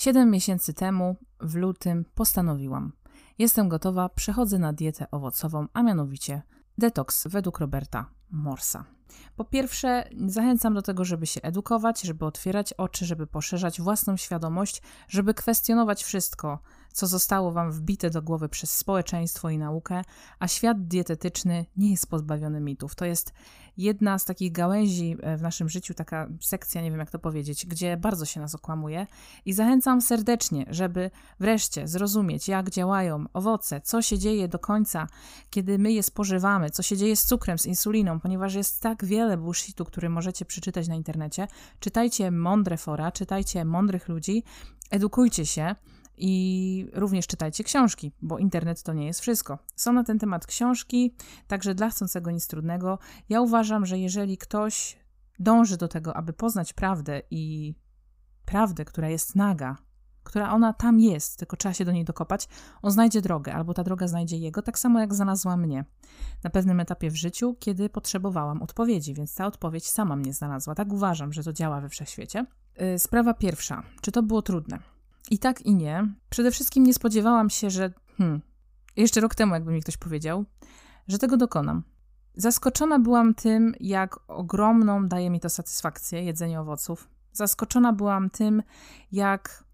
Siedem miesięcy temu, w lutym, postanowiłam. Jestem gotowa, przechodzę na dietę owocową, a mianowicie detoks według Roberta Morsa. Po pierwsze, zachęcam do tego, żeby się edukować, żeby otwierać oczy, żeby poszerzać własną świadomość, żeby kwestionować wszystko, co zostało Wam wbite do głowy przez społeczeństwo i naukę, a świat dietetyczny nie jest pozbawiony mitów. To jest jedna z takich gałęzi e, w naszym życiu, taka sekcja, nie wiem jak to powiedzieć, gdzie bardzo się nas okłamuje i zachęcam serdecznie, żeby wreszcie zrozumieć, jak działają owoce, co się dzieje do końca, kiedy my je spożywamy, co się dzieje z cukrem, z insuliną, ponieważ jest tak wiele bullshitu, który możecie przeczytać na internecie. Czytajcie mądre fora, czytajcie mądrych ludzi, edukujcie się, i również czytajcie książki, bo internet to nie jest wszystko. Są na ten temat książki, także dla chcącego nic trudnego. Ja uważam, że jeżeli ktoś dąży do tego, aby poznać prawdę i prawdę, która jest naga, która ona tam jest, tylko trzeba się do niej dokopać, on znajdzie drogę, albo ta droga znajdzie jego, tak samo jak znalazła mnie na pewnym etapie w życiu, kiedy potrzebowałam odpowiedzi, więc ta odpowiedź sama mnie znalazła. Tak uważam, że to działa we wszechświecie. Y, sprawa pierwsza. Czy to było trudne? I tak i nie. Przede wszystkim nie spodziewałam się, że. Hmm, jeszcze rok temu, jakby mi ktoś powiedział, że tego dokonam. Zaskoczona byłam tym, jak ogromną daje mi to satysfakcję jedzenie owoców. Zaskoczona byłam tym, jak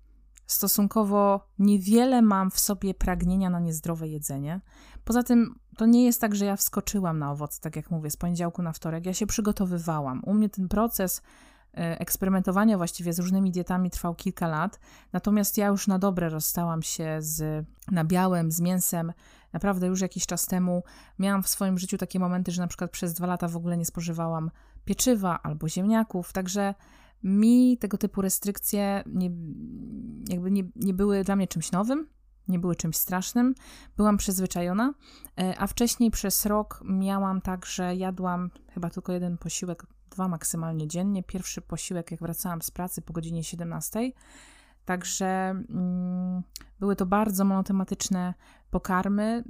stosunkowo niewiele mam w sobie pragnienia na niezdrowe jedzenie. Poza tym to nie jest tak, że ja wskoczyłam na owoce, tak jak mówię, z poniedziałku na wtorek. Ja się przygotowywałam. U mnie ten proces eksperymentowania właściwie z różnymi dietami trwał kilka lat, natomiast ja już na dobre rozstałam się z nabiałem, z mięsem. Naprawdę już jakiś czas temu miałam w swoim życiu takie momenty, że na przykład przez dwa lata w ogóle nie spożywałam pieczywa albo ziemniaków, także mi tego typu restrykcje nie, jakby nie, nie były dla mnie czymś nowym, nie były czymś strasznym. Byłam przyzwyczajona, e, a wcześniej przez rok miałam tak, że jadłam chyba tylko jeden posiłek dwa maksymalnie dziennie. Pierwszy posiłek, jak wracałam z pracy po godzinie 17. Także mm, były to bardzo monotematyczne pokarmy,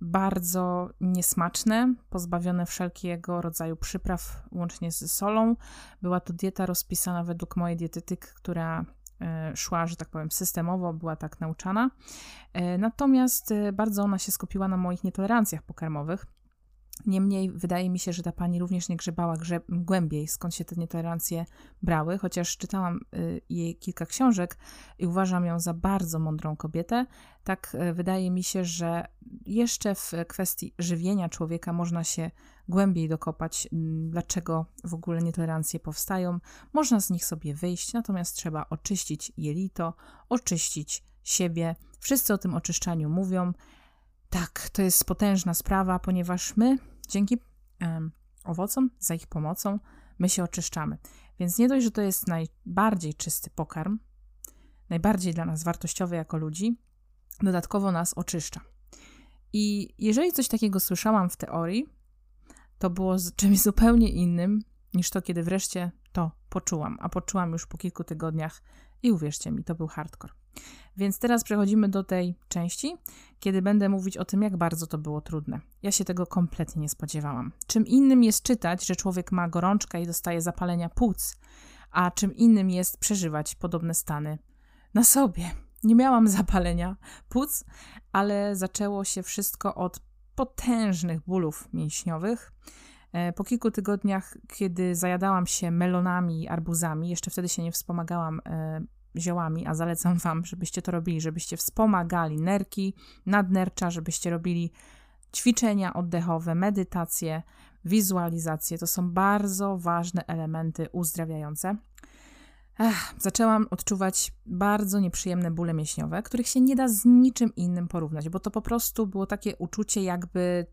bardzo niesmaczne, pozbawione wszelkiego rodzaju przypraw, łącznie z solą. Była to dieta rozpisana według mojej dietetyk, która e, szła, że tak powiem, systemowo, była tak nauczana. E, natomiast e, bardzo ona się skupiła na moich nietolerancjach pokarmowych. Niemniej wydaje mi się, że ta pani również nie grzebała grze głębiej, skąd się te nietolerancje brały, chociaż czytałam y, jej kilka książek i uważam ją za bardzo mądrą kobietę. Tak y, wydaje mi się, że jeszcze w kwestii żywienia człowieka można się głębiej dokopać, mm, dlaczego w ogóle nietolerancje powstają. Można z nich sobie wyjść, natomiast trzeba oczyścić jelito, oczyścić siebie. Wszyscy o tym oczyszczaniu mówią. Tak, to jest potężna sprawa, ponieważ my dzięki um, owocom, za ich pomocą, my się oczyszczamy. Więc nie dość, że to jest najbardziej czysty pokarm, najbardziej dla nas wartościowy jako ludzi, dodatkowo nas oczyszcza. I jeżeli coś takiego słyszałam w teorii, to było czymś zupełnie innym niż to, kiedy wreszcie to poczułam. A poczułam już po kilku tygodniach i uwierzcie mi, to był hardcore. Więc teraz przechodzimy do tej części, kiedy będę mówić o tym, jak bardzo to było trudne. Ja się tego kompletnie nie spodziewałam. Czym innym jest czytać, że człowiek ma gorączkę i dostaje zapalenia płuc, a czym innym jest przeżywać podobne stany na sobie. Nie miałam zapalenia płuc, ale zaczęło się wszystko od potężnych bólów mięśniowych. E, po kilku tygodniach, kiedy zajadałam się melonami i arbuzami, jeszcze wtedy się nie wspomagałam e, ziołami, a zalecam Wam, żebyście to robili, żebyście wspomagali nerki, nadnercza, żebyście robili ćwiczenia oddechowe, medytacje, wizualizacje. To są bardzo ważne elementy uzdrawiające. Ech, zaczęłam odczuwać bardzo nieprzyjemne bóle mięśniowe, których się nie da z niczym innym porównać, bo to po prostu było takie uczucie, jakby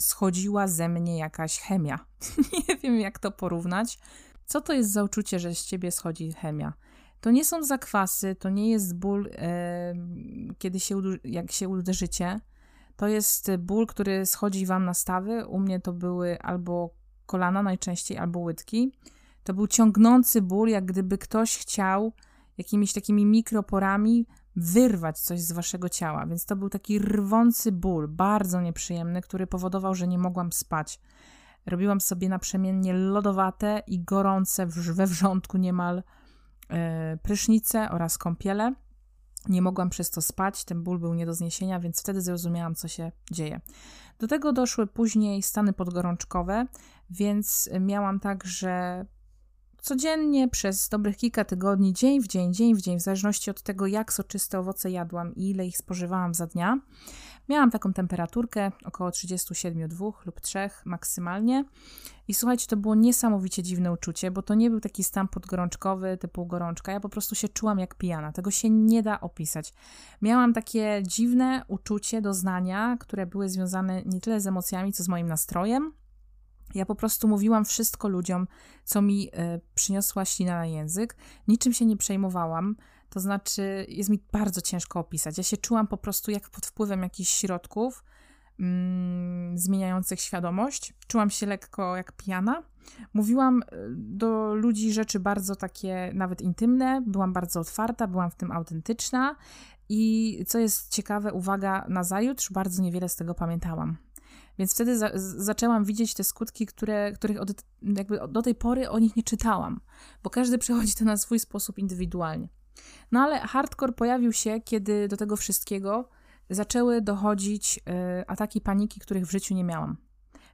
schodziła ze mnie jakaś chemia. nie wiem, jak to porównać. Co to jest za uczucie, że z ciebie schodzi chemia? To nie są zakwasy, to nie jest ból, kiedy się, jak się uderzycie. To jest ból, który schodzi wam na stawy. U mnie to były albo kolana najczęściej, albo łydki. To był ciągnący ból, jak gdyby ktoś chciał jakimiś takimi mikroporami wyrwać coś z waszego ciała. Więc to był taki rwący ból, bardzo nieprzyjemny, który powodował, że nie mogłam spać. Robiłam sobie naprzemiennie lodowate i gorące we wrzątku niemal prysznice oraz kąpiele. Nie mogłam przez to spać, ten ból był nie do zniesienia, więc wtedy zrozumiałam, co się dzieje. Do tego doszły później stany podgorączkowe, więc miałam tak, że codziennie przez dobrych kilka tygodni, dzień w dzień, dzień w dzień, w zależności od tego, jak soczyste owoce jadłam i ile ich spożywałam za dnia, miałam taką temperaturkę około 37,2 lub 3 maksymalnie. I słuchajcie, to było niesamowicie dziwne uczucie, bo to nie był taki stan podgorączkowy typu gorączka. Ja po prostu się czułam jak pijana. Tego się nie da opisać. Miałam takie dziwne uczucie, doznania, które były związane nie tyle z emocjami, co z moim nastrojem ja po prostu mówiłam wszystko ludziom, co mi y, przyniosła ślina na język. Niczym się nie przejmowałam. To znaczy, jest mi bardzo ciężko opisać. Ja się czułam po prostu jak pod wpływem jakichś środków mm, zmieniających świadomość. Czułam się lekko jak pijana. Mówiłam e, do ludzi rzeczy bardzo takie, nawet intymne. Byłam bardzo otwarta, byłam w tym autentyczna. I co jest ciekawe, uwaga, na zajutrz bardzo niewiele z tego pamiętałam. Więc wtedy za, zaczęłam widzieć te skutki, które, których od, jakby do tej pory o nich nie czytałam, bo każdy przechodzi to na swój sposób indywidualnie. No ale hardcore pojawił się, kiedy do tego wszystkiego zaczęły dochodzić y, ataki paniki, których w życiu nie miałam.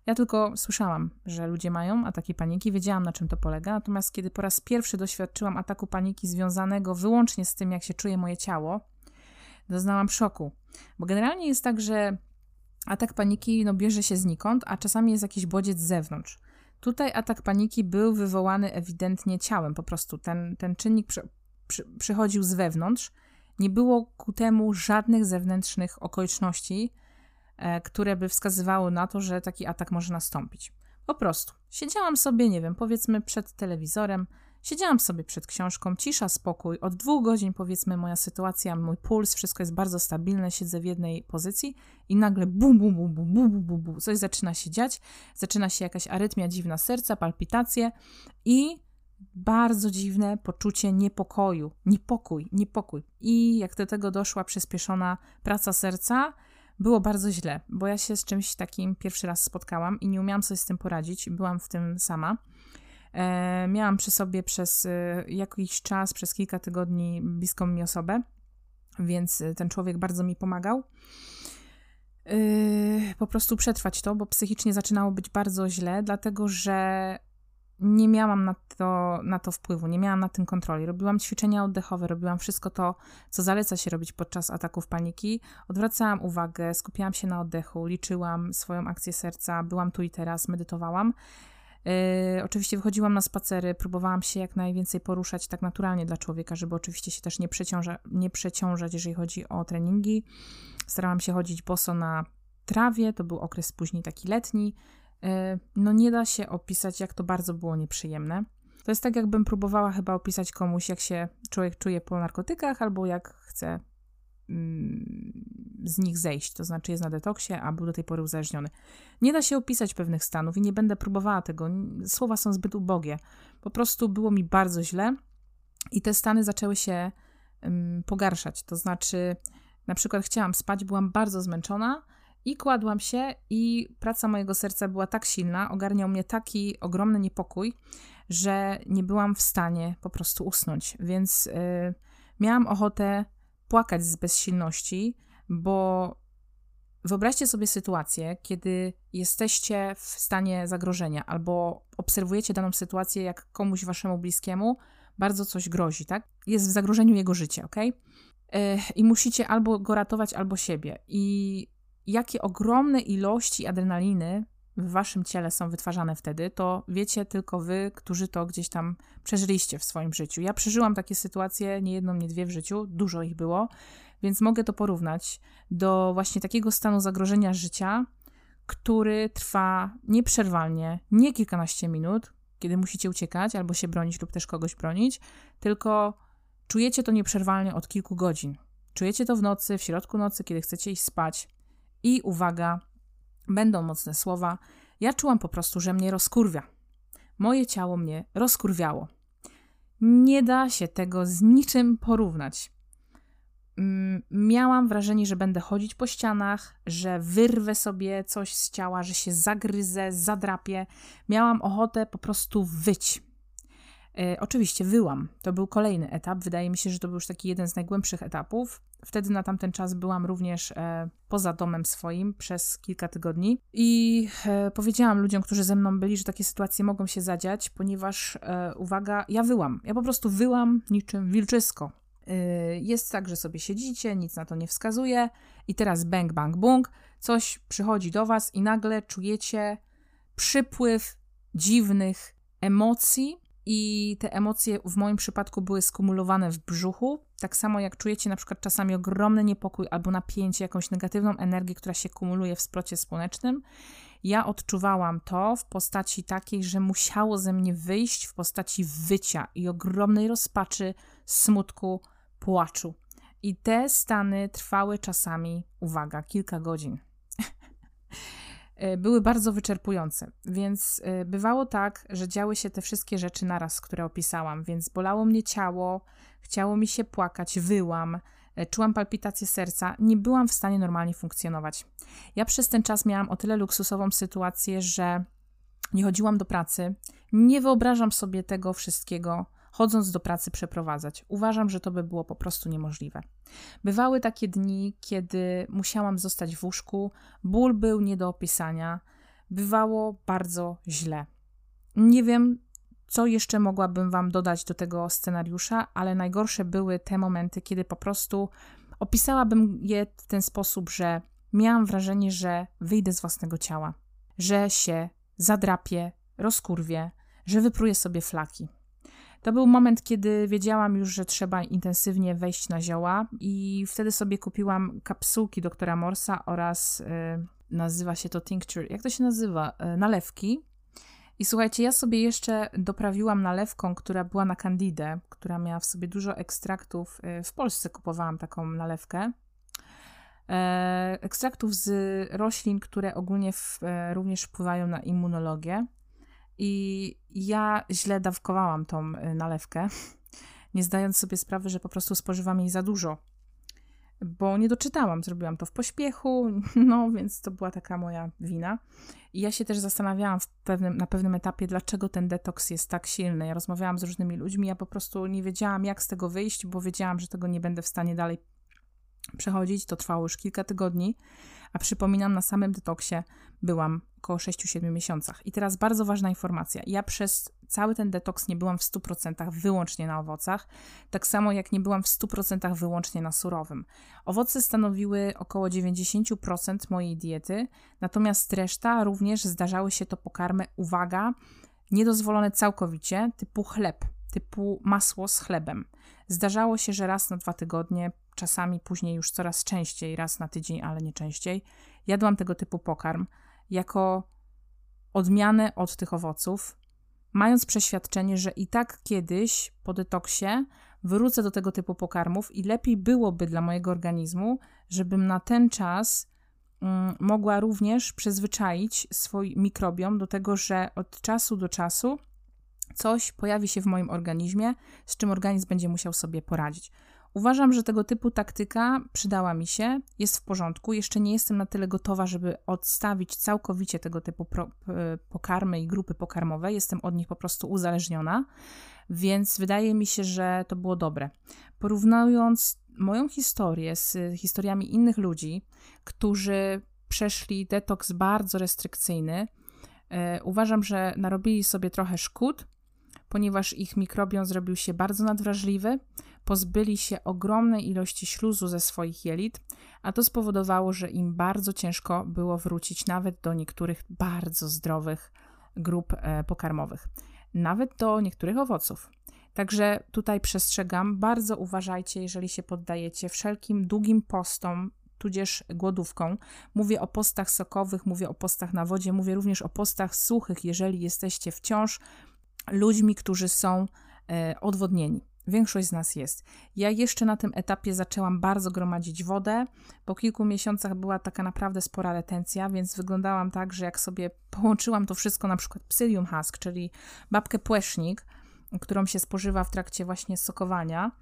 Ja tylko słyszałam, że ludzie mają ataki paniki, wiedziałam na czym to polega, natomiast kiedy po raz pierwszy doświadczyłam ataku paniki związanego wyłącznie z tym, jak się czuje moje ciało, doznałam szoku. Bo generalnie jest tak, że Atak paniki no, bierze się znikąd, a czasami jest jakiś bodziec z zewnątrz. Tutaj atak paniki był wywołany ewidentnie ciałem, po prostu ten, ten czynnik przy, przy, przychodził z wewnątrz. Nie było ku temu żadnych zewnętrznych okoliczności, e, które by wskazywały na to, że taki atak może nastąpić. Po prostu siedziałam sobie, nie wiem, powiedzmy przed telewizorem, Siedziałam sobie przed książką, cisza, spokój. Od dwóch godzin, powiedzmy, moja sytuacja, mój puls, wszystko jest bardzo stabilne, siedzę w jednej pozycji i nagle bum, bum, bum, bum, bum, bum, bum, coś zaczyna się dziać, zaczyna się jakaś arytmia dziwna serca, palpitacje i bardzo dziwne poczucie niepokoju, niepokój, niepokój. I jak do tego doszła przyspieszona praca serca, było bardzo źle, bo ja się z czymś takim pierwszy raz spotkałam i nie umiałam sobie z tym poradzić, byłam w tym sama. E, miałam przy sobie przez e, jakiś czas, przez kilka tygodni bliską mi osobę, więc e, ten człowiek bardzo mi pomagał. Po prostu przetrwać to, bo psychicznie zaczynało być bardzo źle, dlatego że nie miałam na to, na to wpływu, nie miałam na tym kontroli. Robiłam ćwiczenia oddechowe, robiłam wszystko to, co zaleca się robić podczas ataków paniki. Odwracałam uwagę, skupiałam się na oddechu, liczyłam swoją akcję serca, byłam tu i teraz, medytowałam. Yy, oczywiście wychodziłam na spacery, próbowałam się jak najwięcej poruszać tak naturalnie dla człowieka, żeby oczywiście się też nie, przeciąża, nie przeciążać, jeżeli chodzi o treningi. Starałam się chodzić boso na trawie, to był okres później taki letni. Yy, no nie da się opisać, jak to bardzo było nieprzyjemne. To jest tak, jakbym próbowała chyba opisać komuś, jak się człowiek czuje po narkotykach, albo jak chce mm, z nich zejść, to znaczy jest na detoksie, a był do tej pory uzależniony. Nie da się opisać pewnych stanów i nie będę próbowała tego. Słowa są zbyt ubogie. Po prostu było mi bardzo źle i te stany zaczęły się um, pogarszać. To znaczy, na przykład chciałam spać, byłam bardzo zmęczona i kładłam się i praca mojego serca była tak silna, ogarniał mnie taki ogromny niepokój, że nie byłam w stanie po prostu usnąć. Więc yy, miałam ochotę płakać z bezsilności, bo wyobraźcie sobie sytuację, kiedy jesteście w stanie zagrożenia albo obserwujecie daną sytuację, jak komuś waszemu bliskiemu bardzo coś grozi, tak? Jest w zagrożeniu jego życie, ok? I musicie albo go ratować, albo siebie. I jakie ogromne ilości adrenaliny w waszym ciele są wytwarzane wtedy, to wiecie tylko wy, którzy to gdzieś tam przeżyliście w swoim życiu. Ja przeżyłam takie sytuacje, nie jedną, nie dwie w życiu, dużo ich było, więc mogę to porównać do właśnie takiego stanu zagrożenia życia, który trwa nieprzerwalnie, nie kilkanaście minut, kiedy musicie uciekać albo się bronić lub też kogoś bronić, tylko czujecie to nieprzerwalnie od kilku godzin. Czujecie to w nocy, w środku nocy, kiedy chcecie iść spać. I uwaga, będą mocne słowa. Ja czułam po prostu, że mnie rozkurwia. Moje ciało mnie rozkurwiało. Nie da się tego z niczym porównać. Mm, miałam wrażenie, że będę chodzić po ścianach, że wyrwę sobie coś z ciała, że się zagryzę, zadrapię. Miałam ochotę po prostu wyć. E, oczywiście wyłam. To był kolejny etap. Wydaje mi się, że to był już taki jeden z najgłębszych etapów. Wtedy na tamten czas byłam również e, poza domem swoim przez kilka tygodni i e, powiedziałam ludziom, którzy ze mną byli, że takie sytuacje mogą się zadziać, ponieważ, uwaga, ja wyłam. Ja po prostu wyłam niczym wilczysko. Jest tak, że sobie siedzicie, nic na to nie wskazuje i teraz bang, bang, bung, coś przychodzi do was i nagle czujecie przypływ dziwnych emocji, i te emocje w moim przypadku były skumulowane w brzuchu. Tak samo jak czujecie na przykład czasami ogromny niepokój albo napięcie, jakąś negatywną energię, która się kumuluje w splocie słonecznym. Ja odczuwałam to w postaci takiej, że musiało ze mnie wyjść w postaci wycia i ogromnej rozpaczy, smutku, płaczu. I te stany trwały czasami, uwaga, kilka godzin. E, były bardzo wyczerpujące. Więc e, bywało tak, że działy się te wszystkie rzeczy naraz, które opisałam, więc bolało mnie ciało, chciało mi się płakać, wyłam, e, czułam palpitację serca, nie byłam w stanie normalnie funkcjonować. Ja przez ten czas miałam o tyle luksusową sytuację, że nie chodziłam do pracy, nie wyobrażam sobie tego wszystkiego chodząc do pracy przeprowadzać. Uważam, że to by było po prostu niemożliwe. Bywały takie dni, kiedy musiałam zostać w łóżku, ból był nie do opisania, bywało bardzo źle. Nie wiem, co jeszcze mogłabym Wam dodać do tego scenariusza, ale najgorsze były te momenty, kiedy po prostu opisałabym je w ten sposób, że miałam wrażenie, że wyjdę z własnego ciała, że się zadrapię, rozkurwię, że wypruję sobie flaki. To był moment, kiedy wiedziałam już, że trzeba intensywnie wejść na zioła i wtedy sobie kupiłam kapsułki doktora Morsa oraz y, nazywa się to tincture, jak to się nazywa? Y, nalewki. I słuchajcie, ja sobie jeszcze doprawiłam nalewką, która była na Candidę, która miała w sobie dużo ekstraktów. Y, w Polsce kupowałam taką nalewkę. E, ekstraktów z roślin, które ogólnie w, e, również wpływają na immunologię. I ja źle dawkowałam tą y, nalewkę, nie zdając sobie sprawy, że po prostu spożywam jej za dużo. Bo nie doczytałam, zrobiłam to w pośpiechu, no więc to była taka moja wina. I ja się też zastanawiałam pewnym, na pewnym etapie, dlaczego ten detoks jest tak silny. Ja rozmawiałam z różnymi ludźmi, ja po prostu nie wiedziałam, jak z tego wyjść, bo wiedziałam, że tego nie będę w stanie dalej przechodzić. To trwało już kilka tygodni. A przypominam, na samym detoksie byłam około 6-7 miesiącach. I teraz bardzo ważna informacja. Ja przez cały ten detoks nie byłam w 100% wyłącznie na owocach, tak samo jak nie byłam w 100% wyłącznie na surowym. Owoce stanowiły około 90% mojej diety, natomiast reszta również zdarzały się to pokarmy, uwaga, niedozwolone całkowicie, typu chleb, typu masło z chlebem. Zdarzało się, że raz na dwa tygodnie czasami później już coraz częściej, raz na tydzień, ale nie częściej, jadłam tego typu pokarm jako odmianę od tych owoców, mając przeświadczenie, że i tak kiedyś po detoksie wrócę do tego typu pokarmów i lepiej byłoby dla mojego organizmu, żebym na ten czas mm, mogła również przyzwyczaić swój mikrobiom do tego, że od czasu do czasu coś pojawi się w moim organizmie, z czym organizm będzie musiał sobie poradzić. Uważam, że tego typu taktyka przydała mi się, jest w porządku. Jeszcze nie jestem na tyle gotowa, żeby odstawić całkowicie tego typu pro, pokarmy i grupy pokarmowe. Jestem od nich po prostu uzależniona, więc wydaje mi się, że to było dobre. Porównując moją historię z historiami innych ludzi, którzy przeszli detoks bardzo restrykcyjny, e, uważam, że narobili sobie trochę szkód, ponieważ ich mikrobiom zrobił się bardzo nadwrażliwy, pozbyli się ogromnej ilości śluzu ze swoich jelit, a to spowodowało, że im bardzo ciężko było wrócić nawet do niektórych bardzo zdrowych grup e, pokarmowych, nawet do niektórych owoców. Także tutaj przestrzegam, bardzo uważajcie, jeżeli się poddajecie wszelkim długim postom, tudzież głodówką. Mówię o postach sokowych, mówię o postach na wodzie, mówię również o postach suchych, jeżeli jesteście wciąż ludźmi, którzy są e, odwodnieni. Większość z nas jest. Ja jeszcze na tym etapie zaczęłam bardzo gromadzić wodę. Po kilku miesiącach była taka naprawdę spora retencja, więc wyglądałam tak, że jak sobie połączyłam to wszystko, na przykład psyllium husk, czyli babkę płesznik, którą się spożywa w trakcie właśnie sokowania,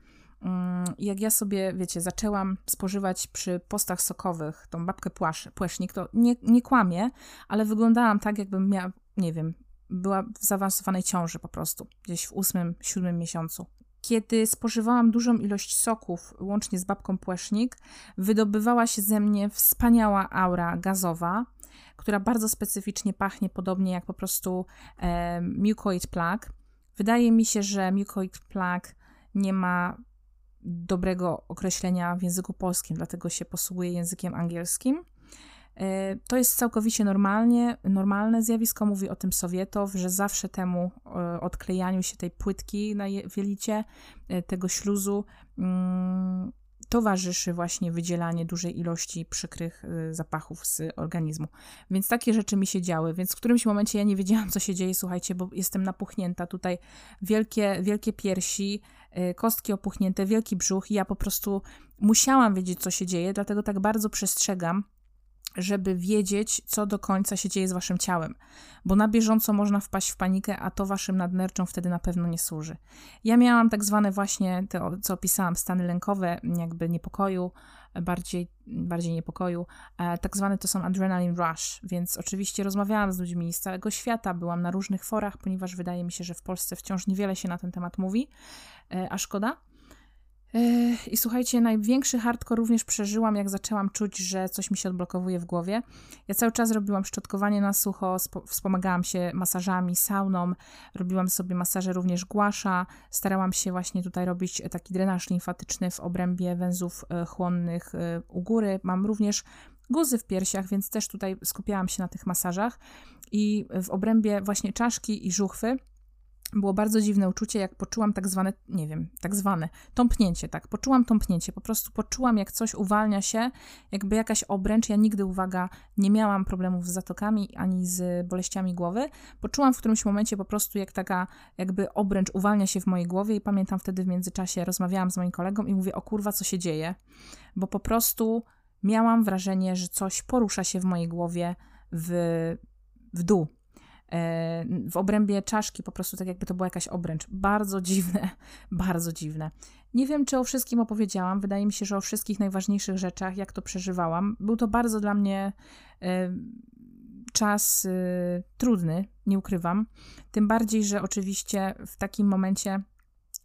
mm, jak ja sobie, wiecie, zaczęłam spożywać przy postach sokowych tą babkę płasz, płesznik, to nie, nie kłamię, ale wyglądałam tak, jakbym miała, nie wiem, była w zaawansowanej ciąży po prostu, gdzieś w ósmym, siódmym miesiącu. Kiedy spożywałam dużą ilość soków, łącznie z babką Płesznik, wydobywała się ze mnie wspaniała aura gazowa, która bardzo specyficznie pachnie, podobnie jak po prostu e, mucoid. Wydaje mi się, że mucoid plaque nie ma dobrego określenia w języku polskim, dlatego się posługuję językiem angielskim. E, to jest całkowicie normalnie, normalne zjawisko, mówi o tym Sowietow, że zawsze temu e, odklejaniu się tej płytki na wielicie, e, tego śluzu, mm, towarzyszy właśnie wydzielanie dużej ilości przykrych zapachów z organizmu. Więc takie rzeczy mi się działy, więc w którymś momencie ja nie wiedziałam, co się dzieje, słuchajcie, bo jestem napuchnięta tutaj, wielkie, wielkie piersi, kostki opuchnięte, wielki brzuch. I ja po prostu musiałam wiedzieć, co się dzieje, dlatego tak bardzo przestrzegam, żeby wiedzieć, co do końca się dzieje z waszym ciałem, bo na bieżąco można wpaść w panikę, a to waszym nadnerczom wtedy na pewno nie służy. Ja miałam tak zwane właśnie, te, co opisałam, stany lękowe, jakby niepokoju, bardziej, bardziej niepokoju, e, tak zwane to są adrenaline rush, więc oczywiście rozmawiałam z ludźmi z całego świata, byłam na różnych forach, ponieważ wydaje mi się, że w Polsce wciąż niewiele się na ten temat mówi, e, a szkoda. I słuchajcie, największy hardcore również przeżyłam, jak zaczęłam czuć, że coś mi się odblokowuje w głowie. Ja cały czas robiłam szczotkowanie na sucho, wspomagałam się masażami, sauną, robiłam sobie masaże również głasza, starałam się właśnie tutaj robić taki drenaż limfatyczny w obrębie węzłów e, chłonnych e, u góry. Mam również guzy w piersiach, więc też tutaj skupiałam się na tych masażach i w obrębie właśnie czaszki i żuchwy było bardzo dziwne uczucie, jak poczułam tak zwane, nie wiem, tak zwane, tąpnięcie, tak, poczułam tąpnięcie, po prostu poczułam, jak coś uwalnia się, jakby jakaś obręcz, ja nigdy, uwaga, nie miałam problemów z zatokami, ani z boleściami głowy, poczułam w którymś momencie po prostu, jak taka, jakby obręcz uwalnia się w mojej głowie i pamiętam wtedy w międzyczasie rozmawiałam z moim kolegą i mówię, o kurwa, co się dzieje, bo po prostu miałam wrażenie, że coś porusza się w mojej głowie w, w dół, w obrębie czaszki, po prostu tak jakby to była jakaś obręcz. Bardzo dziwne, bardzo dziwne. Nie wiem, czy o wszystkim opowiedziałam. Wydaje mi się, że o wszystkich najważniejszych rzeczach, jak to przeżywałam. Był to bardzo dla mnie e, czas e, trudny, nie ukrywam. Tym bardziej, że oczywiście w takim momencie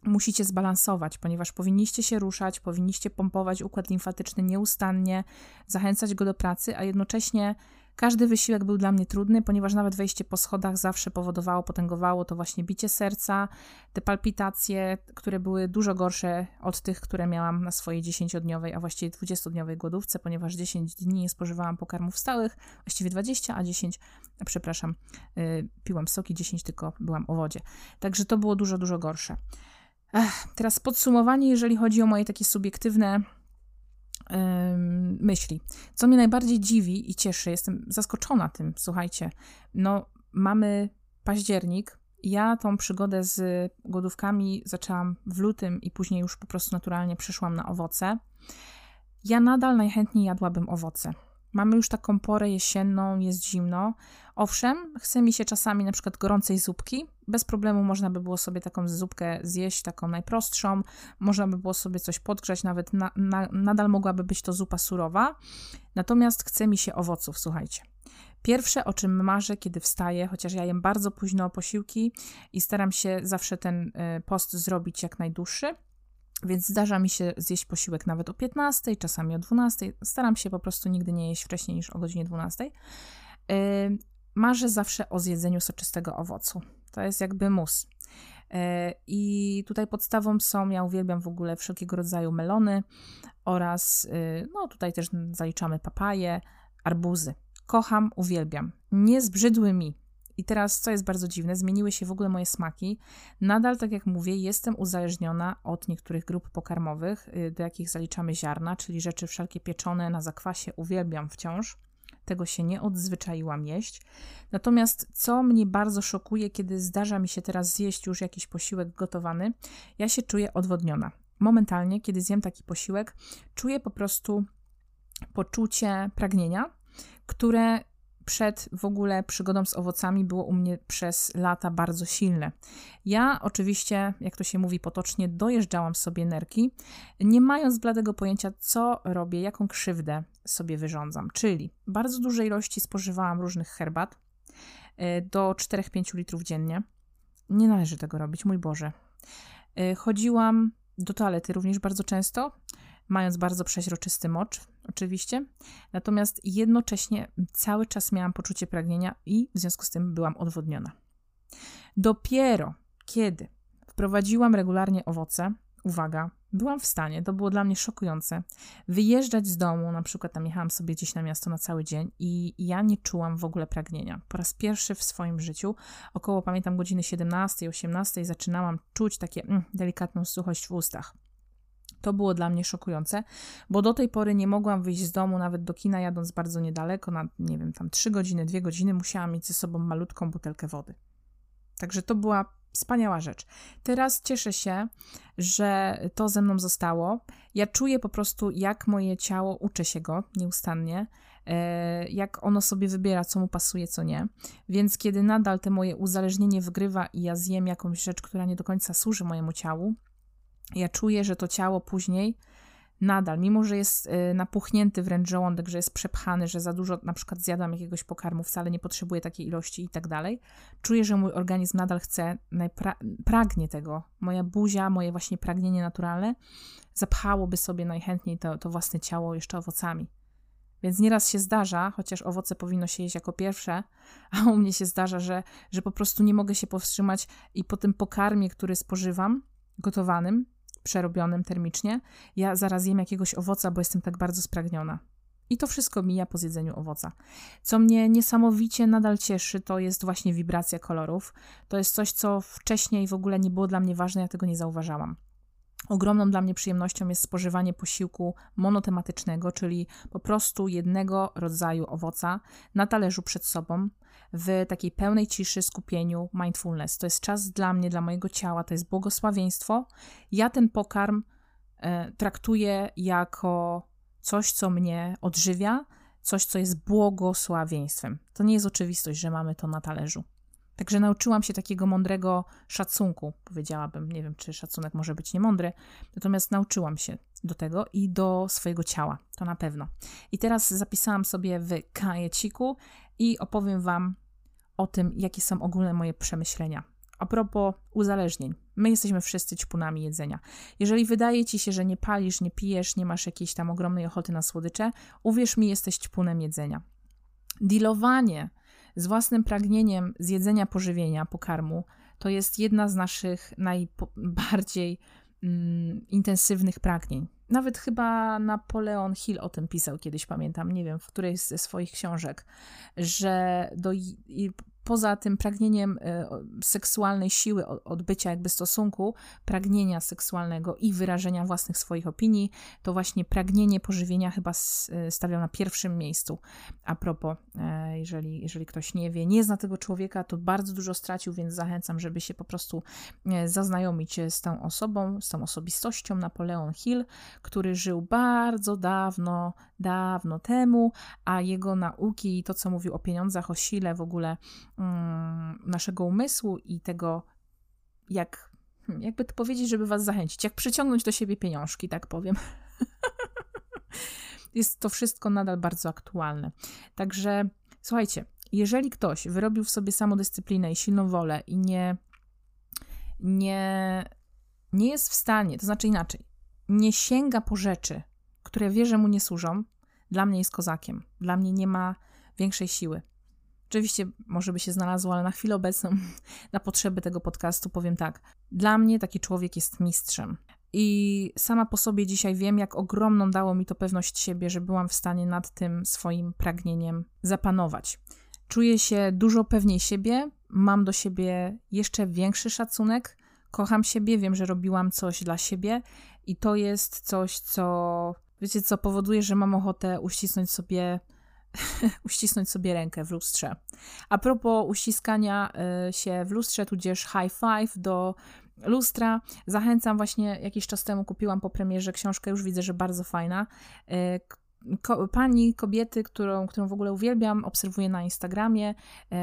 musicie zbalansować, ponieważ powinniście się ruszać, powinniście pompować układ limfatyczny nieustannie, zachęcać go do pracy, a jednocześnie każdy wysiłek był dla mnie trudny, ponieważ nawet wejście po schodach zawsze powodowało, potęgowało to właśnie bicie serca, te palpitacje, które były dużo gorsze od tych, które miałam na swojej 10-dniowej, a właściwie 20-dniowej głodówce, ponieważ 10 dni nie spożywałam pokarmów stałych, właściwie 20, a 10, przepraszam, yy, piłam soki, 10 tylko byłam o wodzie. Także to było dużo, dużo gorsze. Ech, teraz podsumowanie, jeżeli chodzi o moje takie subiektywne myśli. Co mnie najbardziej dziwi i cieszy, jestem zaskoczona tym, słuchajcie, no mamy październik, ja tą przygodę z głodówkami zaczęłam w lutym i później już po prostu naturalnie przyszłam na owoce. Ja nadal najchętniej jadłabym owoce. Mamy już taką porę jesienną, jest zimno. Owszem, chce mi się czasami na przykład gorącej zupki. Bez problemu można by było sobie taką zupkę zjeść, taką najprostszą. Można by było sobie coś podgrzać, nawet na, na, nadal mogłaby być to zupa surowa. Natomiast chce mi się owoców, słuchajcie. Pierwsze, o czym marzę, kiedy wstaję, chociaż ja jem bardzo późno posiłki i staram się zawsze ten y, post zrobić jak najdłuższy, więc zdarza mi się zjeść posiłek nawet o 15, czasami o 12. Staram się po prostu nigdy nie jeść wcześniej niż o godzinie 12. Yy, marzę zawsze o zjedzeniu soczystego owocu. To jest jakby mus. Yy, I tutaj podstawą są, ja uwielbiam w ogóle wszelkiego rodzaju melony oraz, yy, no tutaj też zaliczamy papaje, arbuzy. Kocham, uwielbiam. Nie zbrzydły mi. I teraz, co jest bardzo dziwne, zmieniły się w ogóle moje smaki. Nadal, tak jak mówię, jestem uzależniona od niektórych grup pokarmowych, y, do jakich zaliczamy ziarna, czyli rzeczy wszelkie pieczone na zakwasie uwielbiam wciąż. Tego się nie odzwyczaiłam jeść. Natomiast co mnie bardzo szokuje, kiedy zdarza mi się teraz zjeść już jakiś posiłek gotowany, ja się czuję odwodniona. Momentalnie, kiedy zjem taki posiłek, czuję po prostu poczucie pragnienia, które przed w ogóle przygodą z owocami było u mnie przez lata bardzo silne. Ja oczywiście, jak to się mówi potocznie, dojeżdżałam sobie nerki, nie mając bladego pojęcia, co robię, jaką krzywdę sobie wyrządzam. Czyli bardzo duże ilości spożywałam różnych herbat, e, do 4-5 litrów dziennie. Nie należy tego robić, mój Boże. E, chodziłam do toalety również bardzo często, mając bardzo przeźroczysty mocz, oczywiście. Natomiast jednocześnie cały czas miałam poczucie pragnienia i w związku z tym byłam odwodniona. Dopiero kiedy wprowadziłam regularnie owoce, uwaga, byłam w stanie, to było dla mnie szokujące, wyjeżdżać z domu, na przykład tam jechałam sobie gdzieś na miasto na cały dzień i ja nie czułam w ogóle pragnienia. Po raz pierwszy w swoim życiu, około pamiętam godziny 17, 18 zaczynałam czuć takie mm, delikatną suchość w ustach. To było dla mnie szokujące, bo do tej pory nie mogłam wyjść z domu, nawet do kina jadąc bardzo niedaleko, na nie wiem, tam 3 godziny, 2 godziny, musiałam mieć ze sobą malutką butelkę wody. Także to była wspaniała rzecz. Teraz cieszę się, że to ze mną zostało. Ja czuję po prostu, jak moje ciało, uczę się go nieustannie, e, jak ono sobie wybiera, co mu pasuje, co nie. Więc kiedy nadal te moje uzależnienie wygrywa i ja zjem jakąś rzecz, która nie do końca służy mojemu ciału, ja czuję, że to ciało później nadal, mimo że jest y, napuchnięty wręcz żołądek, że jest przepchany, że za dużo na przykład zjadam jakiegoś pokarmu, wcale nie potrzebuję takiej ilości i tak dalej, czuję, że mój organizm nadal chce, pragnie tego. Moja buzia, moje właśnie pragnienie naturalne zapchałoby sobie najchętniej to, to własne ciało jeszcze owocami. Więc nieraz się zdarza, chociaż owoce powinno się jeść jako pierwsze, a u mnie się zdarza, że, że po prostu nie mogę się powstrzymać i po tym pokarmie, który spożywam, gotowanym, przerobionym termicznie, ja zaraz jem jakiegoś owoca, bo jestem tak bardzo spragniona. I to wszystko mija po zjedzeniu owoca. Co mnie niesamowicie nadal cieszy, to jest właśnie wibracja kolorów. To jest coś, co wcześniej w ogóle nie było dla mnie ważne, ja tego nie zauważałam. Ogromną dla mnie przyjemnością jest spożywanie posiłku monotematycznego, czyli po prostu jednego rodzaju owoca na talerzu przed sobą, w takiej pełnej ciszy, skupieniu, mindfulness. To jest czas dla mnie, dla mojego ciała, to jest błogosławieństwo. Ja ten pokarm e, traktuję jako coś, co mnie odżywia, coś, co jest błogosławieństwem. To nie jest oczywistość, że mamy to na talerzu. Także nauczyłam się takiego mądrego szacunku, powiedziałabym. Nie wiem, czy szacunek może być niemądry, natomiast nauczyłam się do tego i do swojego ciała, to na pewno. I teraz zapisałam sobie w kajeciku i opowiem Wam o tym, jakie są ogólne moje przemyślenia. A propos uzależnień. My jesteśmy wszyscy ćpunami jedzenia. Jeżeli wydaje ci się, że nie palisz, nie pijesz, nie masz jakiejś tam ogromnej ochoty na słodycze, uwierz mi, jesteś ćpunem jedzenia. Dealowanie z własnym pragnieniem zjedzenia pożywienia, pokarmu, to jest jedna z naszych najbardziej mm, intensywnych pragnień. Nawet chyba Napoleon Hill o tym pisał kiedyś, pamiętam, nie wiem, w którejś ze swoich książek, że do, poza tym pragnieniem e, seksualnej siły, odbycia jakby stosunku, pragnienia seksualnego i wyrażenia własnych swoich opinii, to właśnie pragnienie pożywienia chyba e, stawiał na pierwszym miejscu. A propos, e, jeżeli, jeżeli ktoś nie wie, nie zna tego człowieka, to bardzo dużo stracił, więc zachęcam, żeby się po prostu zaznajomić z tą osobą, z tą osobistością Napoleon Hill, który żył bardzo dawno, dawno temu, a jego nauki i to, co mówił o pieniądzach, o sile w ogóle naszego umysłu i tego, jak, hmm, jakby to powiedzieć, żeby was zachęcić, jak przyciągnąć do siebie pieniążki, tak powiem. Jest to wszystko nadal bardzo aktualne. Także słuchajcie, jeżeli ktoś wyrobił w sobie samodyscyplinę i silną wolę i nie, nie, nie jest w stanie, to znaczy inaczej, nie sięga po rzeczy, które wie, że mu nie służą, dla mnie jest kozakiem. Dla mnie nie ma większej siły. Oczywiście może by się znalazło, ale na chwilę obecną, na potrzeby tego podcastu powiem tak. Dla mnie taki człowiek jest mistrzem. I sama po sobie dzisiaj wiem, jak ogromną dało mi to pewność siebie, że byłam w stanie nad tym swoim pragnieniem zapanować. Czuję się dużo pewniej siebie, mam do siebie jeszcze większy szacunek, kocham siebie, wiem, że robiłam coś dla siebie i to jest coś, co wiecie co, powoduje, że mam ochotę uścisnąć sobie uścisnąć sobie rękę w lustrze. A propos uściskania y, się w lustrze, tudzież high five do lustra, zachęcam właśnie, jakiś czas temu kupiłam po premierze książkę, już widzę, że bardzo fajna. Y, pani, kobiety, którą, którą w ogóle uwielbiam, obserwuję na Instagramie, y,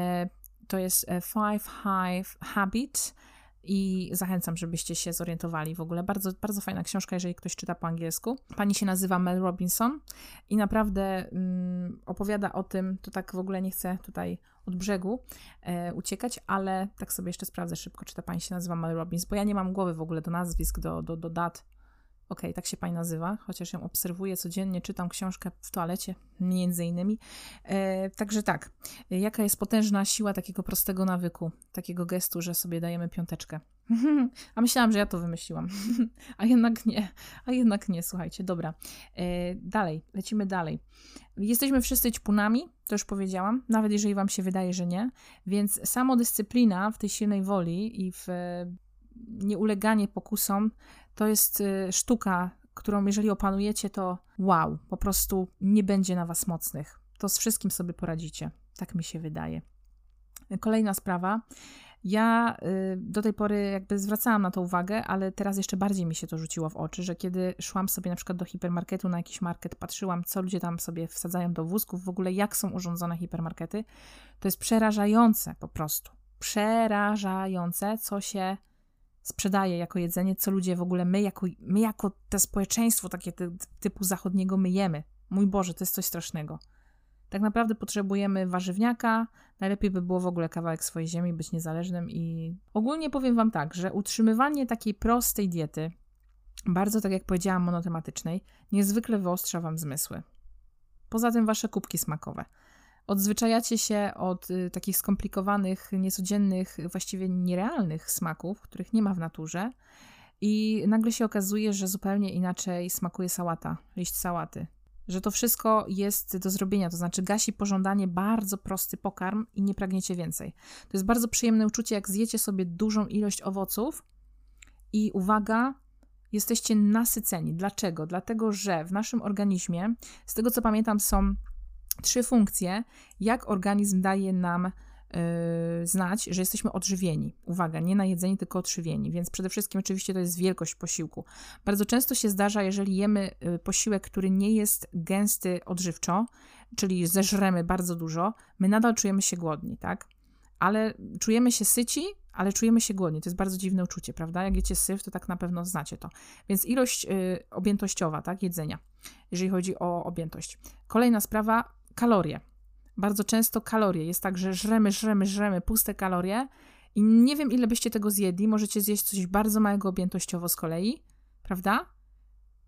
to jest Five Hive Habit i zachęcam, żebyście się zorientowali w ogóle. Bardzo, bardzo fajna książka, jeżeli ktoś czyta po angielsku. Pani się nazywa Mel Robinson i naprawdę mm, opowiada o tym, to tak w ogóle nie chcę tutaj od brzegu e, uciekać, ale tak sobie jeszcze sprawdzę szybko, czy ta pani się nazywa Mel Robbins, bo ja nie mam głowy w ogóle do nazwisk, do, do, do dat Okej, okay, tak się pani nazywa, chociaż ją obserwuję codziennie, czytam książkę w toalecie, między innymi. E, także tak, jaka jest potężna siła takiego prostego nawyku, takiego gestu, że sobie dajemy piąteczkę. A myślałam, że ja to wymyśliłam. a jednak nie, a jednak nie, słuchajcie, dobra. E, dalej, lecimy dalej. Jesteśmy wszyscy ćpunami, to już powiedziałam, nawet jeżeli wam się wydaje, że nie, więc samodyscyplina w tej silnej woli i w nieuleganie pokusom to jest y, sztuka, którą jeżeli opanujecie, to wow, po prostu nie będzie na was mocnych. To z wszystkim sobie poradzicie. Tak mi się wydaje. Kolejna sprawa. Ja y, do tej pory jakby zwracałam na to uwagę, ale teraz jeszcze bardziej mi się to rzuciło w oczy, że kiedy szłam sobie na przykład do hipermarketu, na jakiś market, patrzyłam, co ludzie tam sobie wsadzają do wózków, w ogóle jak są urządzone hipermarkety, to jest przerażające po prostu. Przerażające, co się sprzedaje jako jedzenie, co ludzie w ogóle, my jako, my jako to społeczeństwo takie ty, typu zachodniego myjemy. Mój Boże, to jest coś strasznego. Tak naprawdę potrzebujemy warzywniaka, najlepiej by było w ogóle kawałek swojej ziemi, być niezależnym i ogólnie powiem Wam tak, że utrzymywanie takiej prostej diety, bardzo tak jak powiedziałam, monotematycznej, niezwykle wyostrza Wam zmysły. Poza tym Wasze kubki smakowe – odzwyczajacie się od y, takich skomplikowanych, niecodziennych, właściwie nierealnych smaków, których nie ma w naturze, i nagle się okazuje, że zupełnie inaczej smakuje sałata, liść sałaty. Że to wszystko jest do zrobienia, to znaczy gasi pożądanie bardzo prosty pokarm i nie pragniecie więcej. To jest bardzo przyjemne uczucie, jak zjecie sobie dużą ilość owoców i uwaga, jesteście nasyceni. Dlaczego? Dlatego, że w naszym organizmie, z tego co pamiętam, są trzy funkcje, jak organizm daje nam Yy, znać, że jesteśmy odżywieni. Uwaga, nie najedzeni, tylko odżywieni. Więc przede wszystkim oczywiście to jest wielkość posiłku. Bardzo często się zdarza, jeżeli jemy yy, posiłek, który nie jest gęsty odżywczo, czyli zeżremy bardzo dużo, my nadal czujemy się głodni, tak? Ale czujemy się syci, ale czujemy się głodni. To jest bardzo dziwne uczucie, prawda? Jak jecie syf, to tak na pewno znacie to. Więc ilość yy, objętościowa, tak, jedzenia, jeżeli chodzi o objętość. Kolejna sprawa, kalorie. Bardzo często kalorie. Jest tak, że żremy, żremy, żremy puste kalorie i nie wiem, ile byście tego zjedli. Możecie zjeść coś bardzo małego objętościowo z kolei, prawda?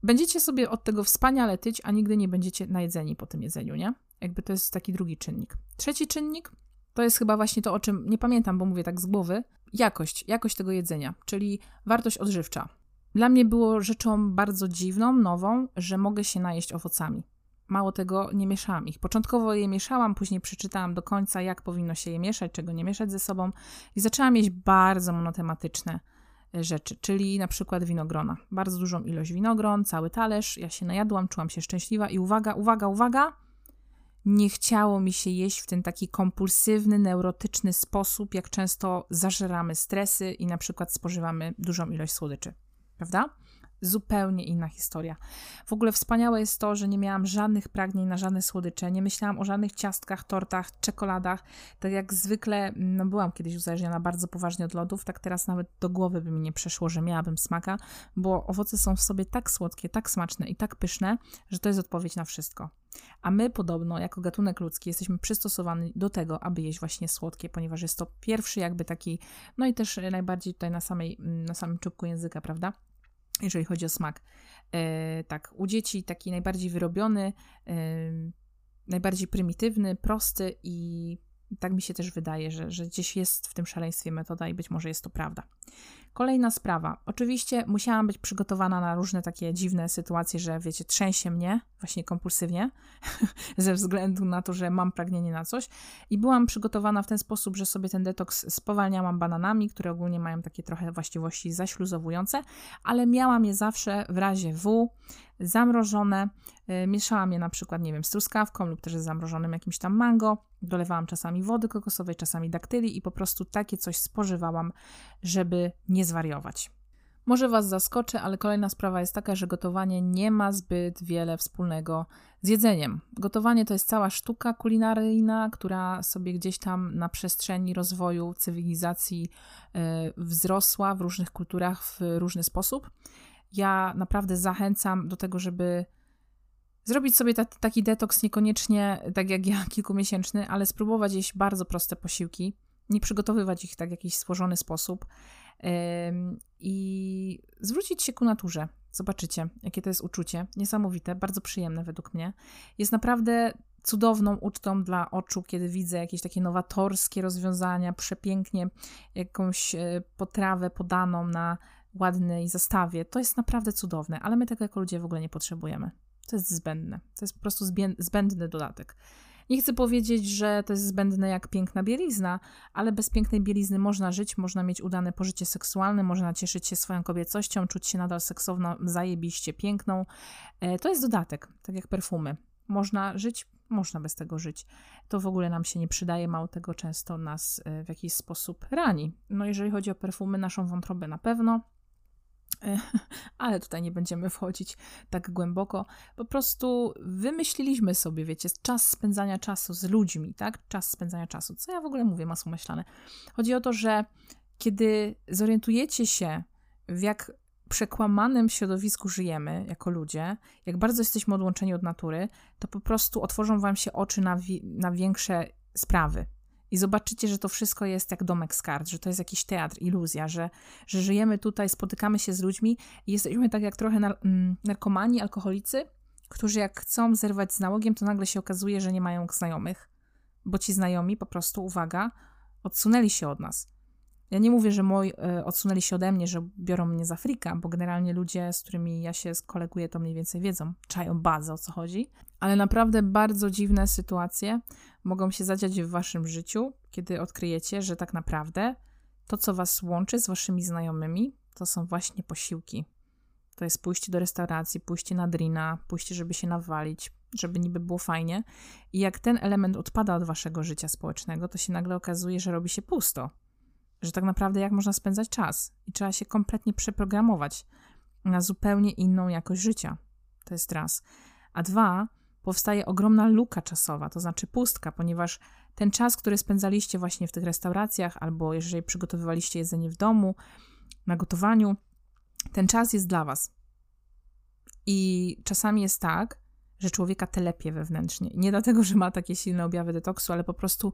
Będziecie sobie od tego wspaniale tyć, a nigdy nie będziecie najedzeni po tym jedzeniu, nie? Jakby to jest taki drugi czynnik. Trzeci czynnik to jest chyba właśnie to, o czym nie pamiętam, bo mówię tak z głowy. Jakość, jakość tego jedzenia, czyli wartość odżywcza. Dla mnie było rzeczą bardzo dziwną, nową, że mogę się najeść owocami. Mało tego, nie mieszałam ich. Początkowo je mieszałam, później przeczytałam do końca, jak powinno się je mieszać, czego nie mieszać ze sobą i zaczęłam jeść bardzo monotematyczne e, rzeczy, czyli na przykład winogrona. Bardzo dużą ilość winogron, cały talerz. Ja się najadłam, czułam się szczęśliwa i uwaga, uwaga, uwaga! Nie chciało mi się jeść w ten taki kompulsywny, neurotyczny sposób, jak często zażeramy stresy i na przykład spożywamy dużą ilość słodyczy. Prawda? Zupełnie inna historia. W ogóle wspaniałe jest to, że nie miałam żadnych pragnień na żadne słodycze, nie myślałam o żadnych ciastkach, tortach, czekoladach. Tak jak zwykle, no byłam kiedyś uzależniona bardzo poważnie od lodów, tak teraz nawet do głowy by mi nie przeszło, że miałabym smaka, bo owoce są w sobie tak słodkie, tak smaczne i tak pyszne, że to jest odpowiedź na wszystko. A my podobno, jako gatunek ludzki, jesteśmy przystosowani do tego, aby jeść właśnie słodkie, ponieważ jest to pierwszy jakby taki, no i też najbardziej tutaj na, samej, na samym czubku języka, prawda? Jeżeli chodzi o smak. E, tak, u dzieci taki najbardziej wyrobiony, e, najbardziej prymitywny, prosty i tak mi się też wydaje, że, że gdzieś jest w tym szaleństwie metoda i być może jest to prawda. Kolejna sprawa. Oczywiście musiałam być przygotowana na różne takie dziwne sytuacje, że wiecie, trzęsie mnie właśnie kompulsywnie ze względu na to, że mam pragnienie na coś i byłam przygotowana w ten sposób, że sobie ten detoks spowalniałam bananami, które ogólnie mają takie trochę właściwości zaśluzowujące, ale miałam je zawsze w razie W zamrożone. Y, mieszałam je na przykład, nie wiem, z truskawką lub też z zamrożonym jakimś tam mango. Dolewałam czasami wody kokosowej, czasami daktyli i po prostu takie coś spożywałam, żeby nie zwariować. Może Was zaskoczę, ale kolejna sprawa jest taka, że gotowanie nie ma zbyt wiele wspólnego z jedzeniem. Gotowanie to jest cała sztuka kulinaryjna, która sobie gdzieś tam na przestrzeni rozwoju cywilizacji yy, wzrosła w różnych kulturach w różny sposób. Ja naprawdę zachęcam do tego, żeby zrobić sobie ta, taki detoks, niekoniecznie tak jak ja, kilkumiesięczny, ale spróbować jeść bardzo proste posiłki, nie przygotowywać ich tak w jakiś złożony sposób i zwrócić się ku naturze. Zobaczycie, jakie to jest uczucie. Niesamowite, bardzo przyjemne według mnie. Jest naprawdę cudowną ucztą dla oczu, kiedy widzę jakieś takie nowatorskie rozwiązania, przepięknie jakąś e, potrawę podaną na ładnej zastawie. To jest naprawdę cudowne, ale my tego jako ludzie w ogóle nie potrzebujemy. To jest zbędne. To jest po prostu zbędny dodatek. Nie chcę powiedzieć, że to jest zbędne jak piękna bielizna, ale bez pięknej bielizny można żyć, można mieć udane pożycie seksualne, można cieszyć się swoją kobiecością, czuć się nadal seksowną, zajebiście piękną. E, to jest dodatek, tak jak perfumy. Można żyć, można bez tego żyć. To w ogóle nam się nie przydaje, mało tego często nas e, w jakiś sposób rani. No jeżeli chodzi o perfumy, naszą wątrobę na pewno, ale tutaj nie będziemy wchodzić tak głęboko. Po prostu wymyśliliśmy sobie, wiecie, czas spędzania czasu z ludźmi, tak? Czas spędzania czasu. Co ja w ogóle mówię, masło myślane. Chodzi o to, że kiedy zorientujecie się, w jak przekłamanym środowisku żyjemy jako ludzie, jak bardzo jesteśmy odłączeni od natury, to po prostu otworzą wam się oczy na, na większe sprawy i zobaczycie, że to wszystko jest jak domek z kart, że to jest jakiś teatr, iluzja, że, że żyjemy tutaj, spotykamy się z ludźmi i jesteśmy tak jak trochę nar mm, narkomani, alkoholicy, którzy jak chcą zerwać z nałogiem, to nagle się okazuje, że nie mają znajomych, bo ci znajomi po prostu, uwaga, odsunęli się od nas. Ja nie mówię, że moi y, odsunęli się ode mnie, że biorą mnie z Afryka, bo generalnie ludzie, z którymi ja się koleguję, to mniej więcej wiedzą, czają bardzo o co chodzi. Ale naprawdę bardzo dziwne sytuacje mogą się zadziać w waszym życiu, kiedy odkryjecie, że tak naprawdę to, co was łączy z waszymi znajomymi, to są właśnie posiłki. To jest pójście do restauracji, pójście na drina, pójście, żeby się nawalić, żeby niby było fajnie. I jak ten element odpada od waszego życia społecznego, to się nagle okazuje, że robi się pusto że tak naprawdę jak można spędzać czas i trzeba się kompletnie przeprogramować na zupełnie inną jakość życia. To jest raz. A dwa, powstaje ogromna luka czasowa, to znaczy pustka, ponieważ ten czas, który spędzaliście właśnie w tych restauracjach, albo jeżeli przygotowywaliście jedzenie w domu, na gotowaniu, ten czas jest dla Was. I czasami jest tak, że człowieka telepie wewnętrznie. Nie dlatego, że ma takie silne objawy detoksu, ale po prostu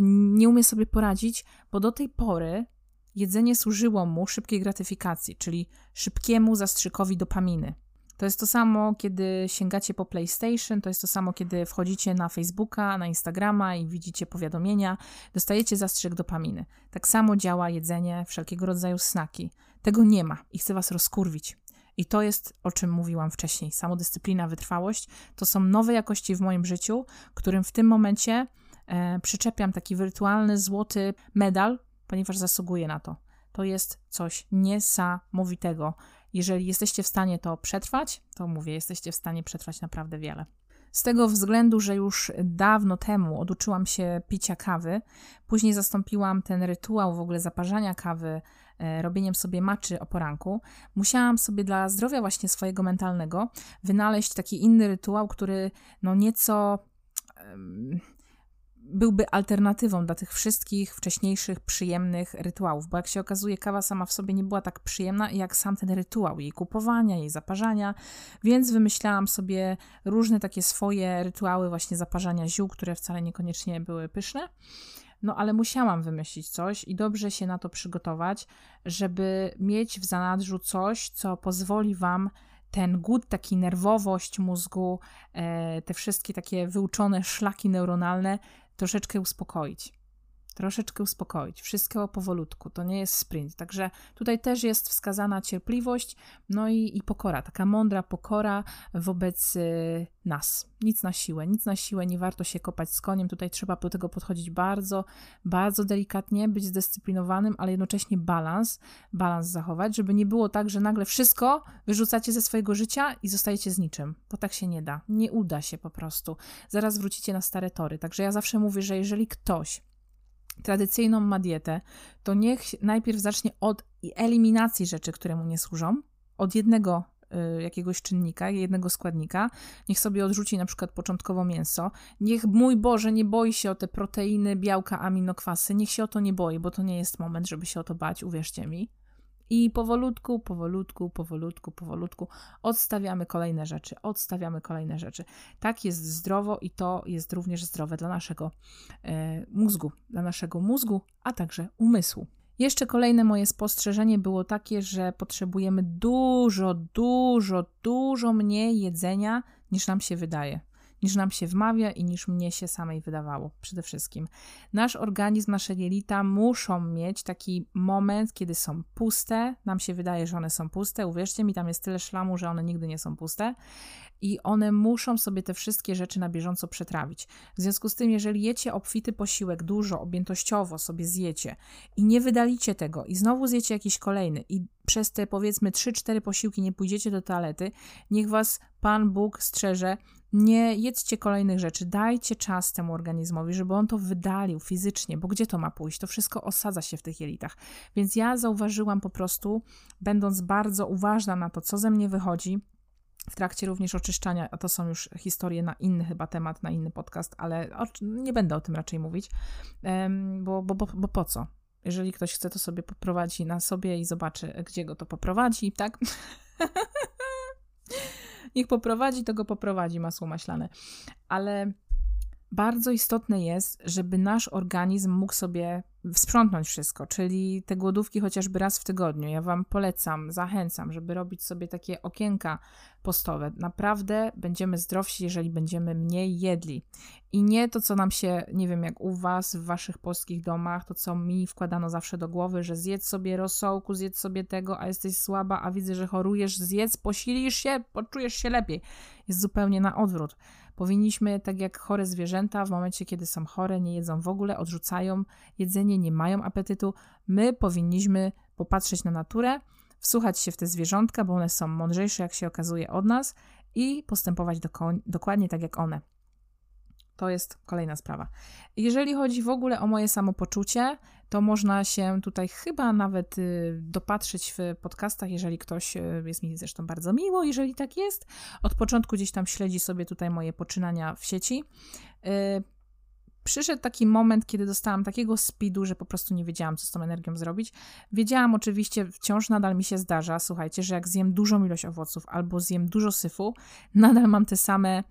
nie umie sobie poradzić, bo do tej pory jedzenie służyło mu szybkiej gratyfikacji, czyli szybkiemu zastrzykowi dopaminy. To jest to samo, kiedy sięgacie po PlayStation, to jest to samo, kiedy wchodzicie na Facebooka, na Instagrama i widzicie powiadomienia, dostajecie zastrzyk dopaminy. Tak samo działa jedzenie, wszelkiego rodzaju snaki. Tego nie ma i chcę was rozkurwić. I to jest, o czym mówiłam wcześniej. Samodyscyplina, wytrwałość to są nowe jakości w moim życiu, którym w tym momencie e, przyczepiam taki wirtualny, złoty medal, ponieważ zasługuję na to. To jest coś niesamowitego. Jeżeli jesteście w stanie to przetrwać, to mówię, jesteście w stanie przetrwać naprawdę wiele. Z tego względu, że już dawno temu oduczyłam się picia kawy, później zastąpiłam ten rytuał w ogóle zaparzania kawy robieniem sobie maczy o poranku, musiałam sobie dla zdrowia właśnie swojego mentalnego wynaleźć taki inny rytuał, który no nieco byłby alternatywą dla tych wszystkich wcześniejszych przyjemnych rytuałów, bo jak się okazuje, kawa sama w sobie nie była tak przyjemna jak sam ten rytuał jej kupowania, jej zaparzania, więc wymyślałam sobie różne takie swoje rytuały właśnie zaparzania ziół, które wcale niekoniecznie były pyszne. No ale musiałam wymyślić coś i dobrze się na to przygotować, żeby mieć w zanadrzu coś, co pozwoli Wam ten głód, taki nerwowość mózgu, e, te wszystkie takie wyuczone szlaki neuronalne troszeczkę uspokoić. Troszeczkę uspokoić. Wszystko powolutku. To nie jest sprint. Także tutaj też jest wskazana cierpliwość, no i, i pokora. Taka mądra pokora wobec y, nas. Nic na siłę, nic na siłę. Nie warto się kopać z koniem. Tutaj trzeba do tego podchodzić bardzo, bardzo delikatnie, być zdyscyplinowanym, ale jednocześnie balans, balans zachować, żeby nie było tak, że nagle wszystko wyrzucacie ze swojego życia i zostajecie z niczym. Bo tak się nie da. Nie uda się po prostu. Zaraz wrócicie na stare tory. Także ja zawsze mówię, że jeżeli ktoś tradycyjną ma dietę, to niech najpierw zacznie od eliminacji rzeczy, które mu nie służą, od jednego y, jakiegoś czynnika, jednego składnika, niech sobie odrzuci na przykład początkowo mięso, niech mój Boże nie boi się o te proteiny, białka, aminokwasy, niech się o to nie boi, bo to nie jest moment, żeby się o to bać, uwierzcie mi. I powolutku, powolutku, powolutku, powolutku odstawiamy kolejne rzeczy, odstawiamy kolejne rzeczy. Tak jest zdrowo i to jest również zdrowe dla naszego e, mózgu, dla naszego mózgu, a także umysłu. Jeszcze kolejne moje spostrzeżenie było takie, że potrzebujemy dużo, dużo, dużo mniej jedzenia niż nam się wydaje niż nam się wmawia i niż mnie się samej wydawało przede wszystkim. Nasz organizm, nasze jelita muszą mieć taki moment, kiedy są puste. Nam się wydaje, że one są puste. Uwierzcie mi, tam jest tyle szlamu, że one nigdy nie są puste. I one muszą sobie te wszystkie rzeczy na bieżąco przetrawić. W związku z tym, jeżeli jecie obfity posiłek, dużo, objętościowo sobie zjecie i nie wydalicie tego i znowu zjecie jakiś kolejny i przez te powiedzmy 3-4 posiłki nie pójdziecie do toalety, niech was Pan Bóg strzeże nie jedzcie kolejnych rzeczy, dajcie czas temu organizmowi, żeby on to wydalił fizycznie, bo gdzie to ma pójść? To wszystko osadza się w tych jelitach. Więc ja zauważyłam po prostu, będąc bardzo uważna na to, co ze mnie wychodzi, w trakcie również oczyszczania, a to są już historie na inny chyba temat, na inny podcast, ale nie będę o tym raczej mówić, bo, bo, bo, bo po co? Jeżeli ktoś chce, to sobie poprowadzi na sobie i zobaczy, gdzie go to poprowadzi, tak? niech poprowadzi, to go poprowadzi masło maślane. Ale bardzo istotne jest, żeby nasz organizm mógł sobie sprzątnąć wszystko, czyli te głodówki chociażby raz w tygodniu. Ja Wam polecam, zachęcam, żeby robić sobie takie okienka postowe. Naprawdę będziemy zdrowsi, jeżeli będziemy mniej jedli. I nie to, co nam się, nie wiem, jak u Was, w Waszych polskich domach, to co mi wkładano zawsze do głowy, że zjedz sobie rosołku, zjedz sobie tego, a jesteś słaba, a widzę, że chorujesz, zjedz, posilisz się, poczujesz się lepiej. Jest zupełnie na odwrót. Powinniśmy, tak jak chore zwierzęta, w momencie, kiedy są chore, nie jedzą w ogóle, odrzucają jedzenie, nie mają apetytu. My powinniśmy popatrzeć na naturę, wsłuchać się w te zwierzątka, bo one są mądrzejsze, jak się okazuje, od nas i postępować dokładnie tak jak one. To jest kolejna sprawa. Jeżeli chodzi w ogóle o moje samopoczucie, to można się tutaj chyba nawet y, dopatrzyć w podcastach, jeżeli ktoś y, jest mi zresztą bardzo miło, jeżeli tak jest. Od początku gdzieś tam śledzi sobie tutaj moje poczynania w sieci. Y, przyszedł taki moment, kiedy dostałam takiego speedu, że po prostu nie wiedziałam, co z tą energią zrobić. Wiedziałam oczywiście, wciąż nadal mi się zdarza, słuchajcie, że jak zjem dużą ilość owoców albo zjem dużo syfu, nadal mam te same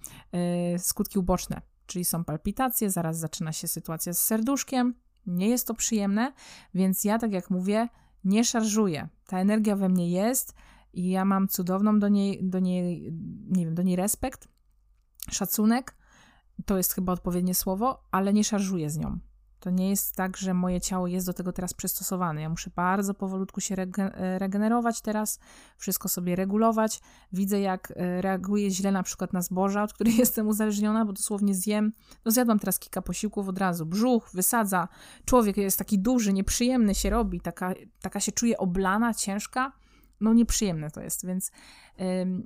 skutki uboczne czyli są palpitacje, zaraz zaczyna się sytuacja z serduszkiem. Nie jest to przyjemne, więc ja, tak jak mówię, nie szarżuję. Ta energia we mnie jest i ja mam cudowną do niej, do niej, nie wiem, do niej respekt, szacunek. To jest chyba odpowiednie słowo, ale nie szarżuję z nią. To nie jest tak, że moje ciało jest do tego teraz przystosowane. Ja muszę bardzo powolutku się regenerować teraz, wszystko sobie regulować. Widzę, jak e, reaguję źle na przykład na zboża, od których jestem uzależniona, bo dosłownie zjem. No zjadłam teraz kilka posiłków od razu. Brzuch wysadza, człowiek jest taki duży, nieprzyjemny się robi, taka, taka się czuje oblana, ciężka. No nieprzyjemne to jest, więc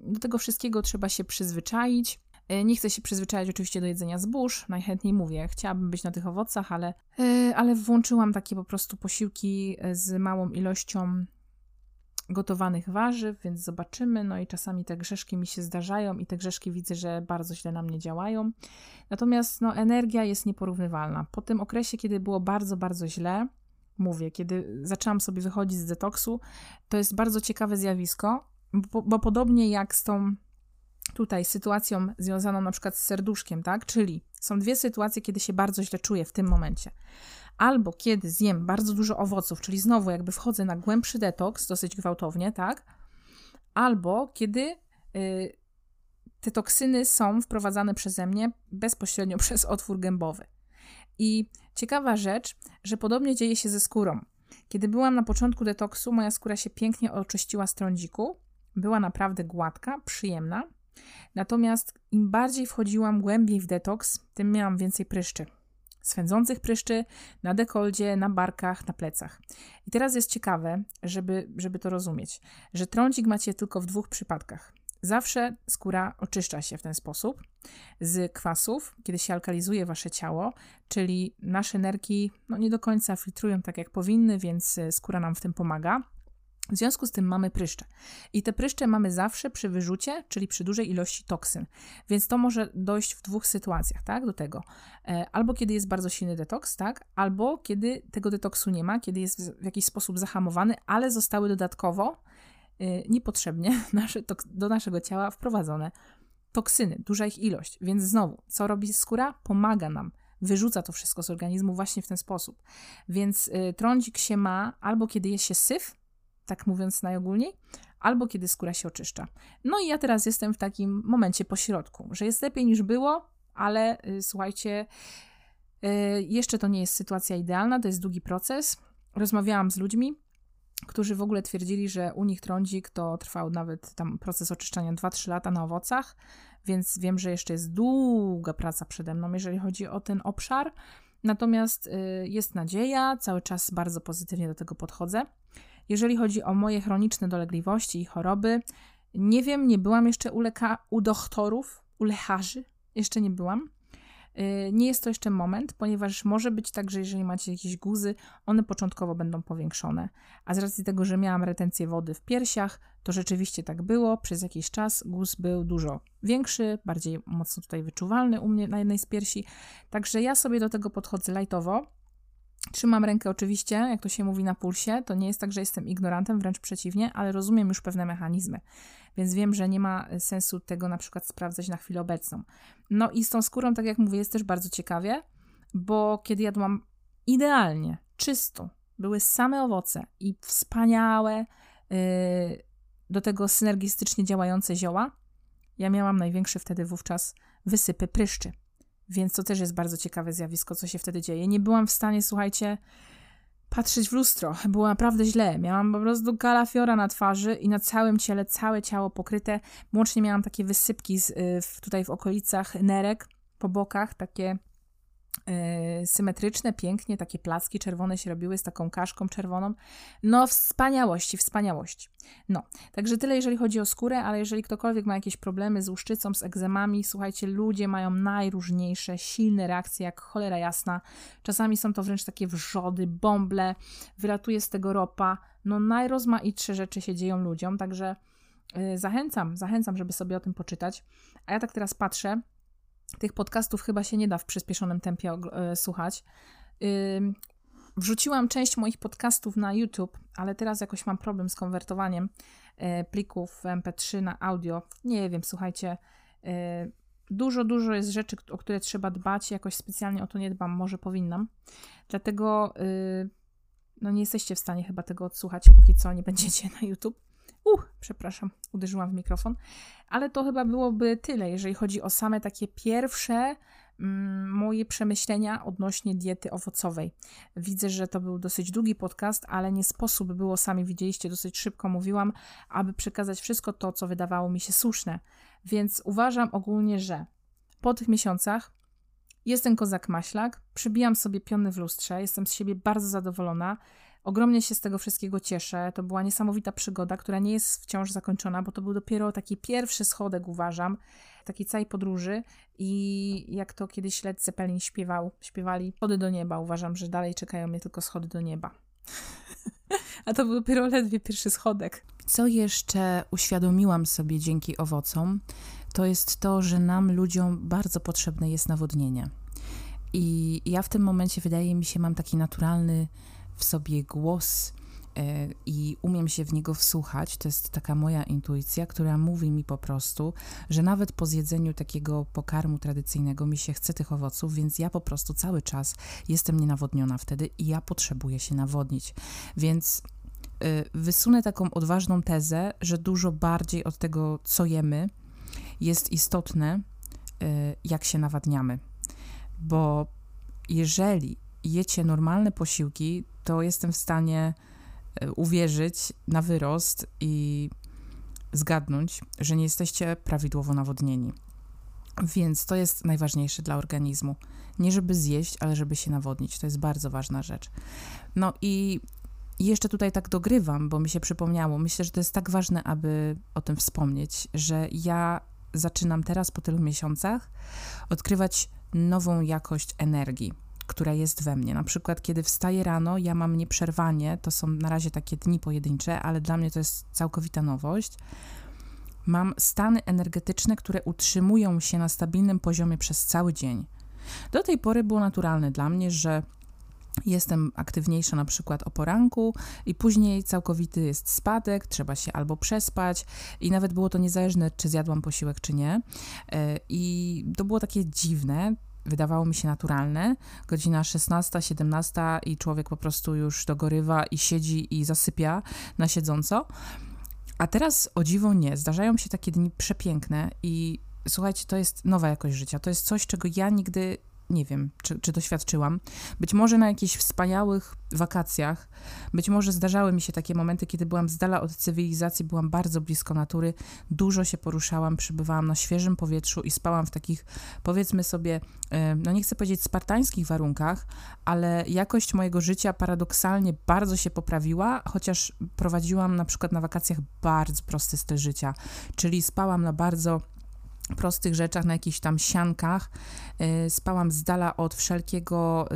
do tego wszystkiego trzeba się przyzwyczaić nie chcę się przyzwyczaić oczywiście do jedzenia zbóż, najchętniej mówię, chciałabym być na tych owocach, ale, e, ale włączyłam takie po prostu posiłki e, z małą ilością gotowanych warzyw, więc zobaczymy. No i czasami te grzeszki mi się zdarzają i te grzeszki widzę, że bardzo źle na mnie działają. Natomiast no, energia jest nieporównywalna. Po tym okresie, kiedy było bardzo, bardzo źle, mówię, kiedy zaczęłam sobie wychodzić z detoksu, to jest bardzo ciekawe zjawisko, bo, bo podobnie jak z tą tutaj sytuacją związaną na przykład z serduszkiem, tak? Czyli są dwie sytuacje, kiedy się bardzo źle czuję w tym momencie. Albo kiedy zjem bardzo dużo owoców, czyli znowu jakby wchodzę na głębszy detoks dosyć gwałtownie, tak? Albo kiedy y, te toksyny są wprowadzane przeze mnie bezpośrednio przez otwór gębowy. I ciekawa rzecz, że podobnie dzieje się ze skórą. Kiedy byłam na początku detoksu, moja skóra się pięknie oczyściła z trądziku. Była naprawdę gładka, przyjemna. Natomiast im bardziej wchodziłam głębiej w detoks, tym miałam więcej pryszczy. Swędzących pryszczy na dekoldzie, na barkach, na plecach. I teraz jest ciekawe, żeby, żeby to rozumieć, że trądzik macie tylko w dwóch przypadkach. zawsze skóra oczyszcza się w ten sposób z kwasów, kiedy się alkalizuje wasze ciało, czyli nasze nerki no, nie do końca filtrują tak jak powinny, więc e, skóra nam w tym pomaga. W związku z tym mamy pryszcze. I te pryszcze mamy zawsze przy wyrzucie, czyli przy dużej ilości toksyn. Więc to może dojść w dwóch sytuacjach, tak, do tego. E, albo kiedy jest bardzo silny detoks, tak, albo kiedy tego detoksu nie ma, kiedy jest w jakiś sposób zahamowany, ale zostały dodatkowo e, niepotrzebnie do naszego ciała wprowadzone toksyny, duża ich ilość. Więc znowu, co robi skóra? Pomaga nam wyrzuca to wszystko z organizmu właśnie w ten sposób. Więc y, trądzik się ma albo kiedy jest się syf, tak mówiąc najogólniej, albo kiedy skóra się oczyszcza. No i ja teraz jestem w takim momencie pośrodku, że jest lepiej niż było, ale y, słuchajcie, y, jeszcze to nie jest sytuacja idealna, to jest długi proces. Rozmawiałam z ludźmi, którzy w ogóle twierdzili, że u nich trądzik to trwał nawet tam proces oczyszczania 2-3 lata na owocach, więc wiem, że jeszcze jest długa praca przede mną, jeżeli chodzi o ten obszar. Natomiast y, jest nadzieja, cały czas bardzo pozytywnie do tego podchodzę. Jeżeli chodzi o moje chroniczne dolegliwości i choroby, nie wiem, nie byłam jeszcze u, leka- u doktorów, u lekarzy, jeszcze nie byłam. Y, nie jest to jeszcze moment, ponieważ może być tak, że jeżeli macie jakieś guzy, one początkowo będą powiększone. A z racji tego, że miałam retencję wody w piersiach, to rzeczywiście tak było. Przez jakiś czas guz był dużo większy, bardziej mocno tutaj wyczuwalny u mnie na jednej z piersi. Także ja sobie do tego podchodzę lajtowo Trzymam rękę oczywiście, jak to się mówi, na pulsie. To nie jest tak, że jestem ignorantem, wręcz przeciwnie, ale rozumiem już pewne mechanizmy, więc wiem, że nie ma sensu tego na przykład sprawdzać na chwilę obecną. No i z tą skórą, tak jak mówię, jest też bardzo ciekawie, bo kiedy jadłam idealnie, czysto, były same owoce i wspaniałe, yy, do tego synergistycznie działające zioła, ja miałam największe wtedy wówczas wysypy pryszczy. Więc to też jest bardzo ciekawe zjawisko, co się wtedy dzieje. Nie byłam w stanie, słuchajcie, patrzeć w lustro. Było naprawdę źle. Miałam po prostu kalafiora na twarzy i na całym ciele, całe ciało pokryte. Łącznie miałam takie wysypki z, y, tutaj w okolicach nerek, po bokach, takie symetryczne, pięknie, takie placki czerwone się robiły z taką kaszką czerwoną. No, wspaniałości, wspaniałości. No, także tyle, jeżeli chodzi o skórę, ale jeżeli ktokolwiek ma jakieś problemy z łuszczycą, z egzemami, słuchajcie, ludzie mają najróżniejsze, silne reakcje, jak cholera jasna. Czasami są to wręcz takie wrzody, bąble, wylatuje z tego ropa. No, najrozmaitsze rzeczy się dzieją ludziom, także yy, zachęcam, zachęcam, żeby sobie o tym poczytać. A ja tak teraz patrzę, tych podcastów chyba się nie da w przyspieszonym tempie e, słuchać. Wrzuciłam część moich podcastów na YouTube, ale teraz jakoś mam problem z konwertowaniem e, plików MP3 na audio. Nie wiem, słuchajcie. E, dużo, dużo jest rzeczy, o które trzeba dbać. Jakoś specjalnie o to nie dbam, może powinnam. Dlatego no nie jesteście w stanie chyba tego odsłuchać, póki co nie będziecie na YouTube. Uh, przepraszam, uderzyłam w mikrofon. Ale to chyba byłoby tyle, jeżeli chodzi o same takie pierwsze mm, moje przemyślenia odnośnie diety owocowej. Widzę, że to był dosyć długi podcast, ale nie sposób było, sami widzieliście, dosyć szybko mówiłam, aby przekazać wszystko to, co wydawało mi się słuszne. Więc uważam ogólnie, że po tych miesiącach jestem kozak maślak, przybijam sobie piony w lustrze, jestem z siebie bardzo zadowolona. Ogromnie się z tego wszystkiego cieszę. To była niesamowita przygoda, która nie jest wciąż zakończona, bo to był dopiero taki pierwszy schodek, uważam, takiej całej podróży. I jak to kiedyś Led Zeppelin śpiewał, śpiewali schody do nieba. Uważam, że dalej czekają mnie tylko schody do nieba. A to był dopiero ledwie pierwszy schodek. Co jeszcze uświadomiłam sobie dzięki owocom, to jest to, że nam, ludziom, bardzo potrzebne jest nawodnienie. I ja w tym momencie, wydaje mi się, mam taki naturalny w sobie głos e, i umiem się w niego wsłuchać. To jest taka moja intuicja, która mówi mi po prostu, że nawet po zjedzeniu takiego pokarmu tradycyjnego mi się chce tych owoców, więc ja po prostu cały czas jestem nienawodniona wtedy i ja potrzebuję się nawodnić. Więc e, wysunę taką odważną tezę, że dużo bardziej od tego, co jemy, jest istotne, e, jak się nawadniamy. Bo jeżeli jecie normalne posiłki, to jestem w stanie e, uwierzyć na wyrost i zgadnąć, że nie jesteście prawidłowo nawodnieni. Więc to jest najważniejsze dla organizmu. Nie żeby zjeść, ale żeby się nawodnić. To jest bardzo ważna rzecz. No i I jeszcze tutaj tak dogrywam, bo mi się przypomniało. Myślę, że to jest tak ważne, aby o tym wspomnieć, że ja zaczynam teraz po tylu miesiącach odkrywać nową jakość energii, która jest we mnie. Na przykład, kiedy wstaję rano, ja mam nieprzerwanie, to są na razie takie dni pojedyncze, ale dla mnie to jest całkowita nowość. Mam stany energetyczne, które utrzymują się na stabilnym poziomie przez cały dzień. Do tej pory było naturalne dla mnie, że Jestem aktywniejsza na przykład o poranku i później całkowity jest spadek, trzeba się albo przespać i nawet było to niezależne, czy zjadłam posiłek, czy nie. E, I to było takie dziwne, wydawało mi się naturalne. Godzina 16, 17 i człowiek po prostu już dogorywa i siedzi i zasypia na siedząco. A teraz o dziwo nie. Zdarzają się takie dni przepiękne i słuchajcie, to jest nowa jakość życia. To jest coś, czego ja nigdy nie wiem, czy, czy doświadczyłam. Być może na jakichś wspaniałych wakacjach, być może zdarzały mi się takie momenty, kiedy byłam z dala od cywilizacji, byłam bardzo blisko natury, dużo się poruszałam, przybywałam na świeżym powietrzu i spałam w takich, powiedzmy sobie, no nie chcę powiedzieć spartańskich warunkach, ale jakość mojego życia paradoksalnie bardzo się poprawiła, chociaż prowadziłam na przykład na wakacjach bardzo prosty styl życia, czyli spałam na bardzo prostych rzeczach, na jakichś tam siankach. Y, spałam z dala od wszelkiego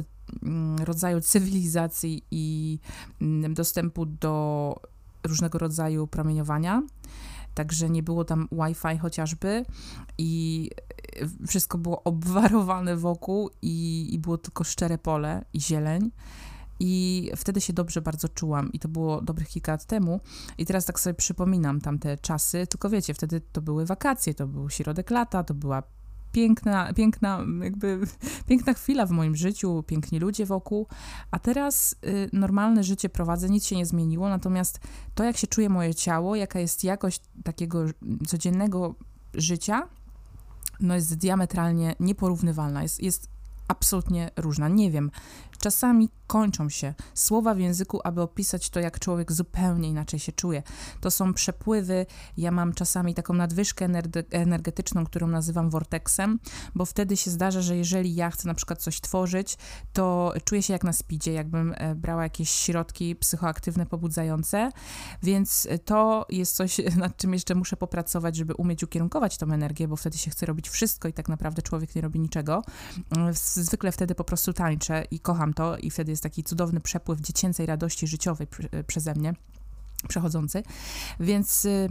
mm, rodzaju cywilizacji i mm, dostępu do różnego rodzaju promieniowania. Także nie było tam Wi-Fi chociażby i y, wszystko było obwarowane wokół i, i było tylko szczere pole i zieleń. I wtedy się dobrze bardzo czułam i to było dobrych kilka lat temu. I teraz tak sobie przypominam tamte czasy, tylko wiecie, wtedy to były wakacje, to był środek lata, to była piękna, piękna, jakby piękna chwila w moim życiu, piękni ludzie wokół, a teraz y, normalne życie prowadzę, nic się nie zmieniło, natomiast to, jak się czuje moje ciało, jaka jest jakość takiego codziennego życia, no jest diametralnie nieporównywalna, jest, jest absolutnie różna. Nie wiem, czasami kończą się słowa w języku, aby opisać to, jak człowiek zupełnie inaczej się czuje. To są przepływy. Ja mam czasami taką nadwyżkę energetyczną, którą nazywam vortexem, bo wtedy się zdarza, że jeżeli ja chcę na przykład coś tworzyć, to czuję się jak na spidzie, jakbym e, brała jakieś środki psychoaktywne, pobudzające, więc to jest coś, nad czym jeszcze muszę popracować, żeby umieć ukierunkować tą energię, bo wtedy się chce robić wszystko i tak naprawdę człowiek nie robi niczego. Zwykle wtedy po prostu tańczę i kocham to i wtedy jest taki cudowny przepływ dziecięcej radości życiowej e, przeze mnie przechodzący. Więc y,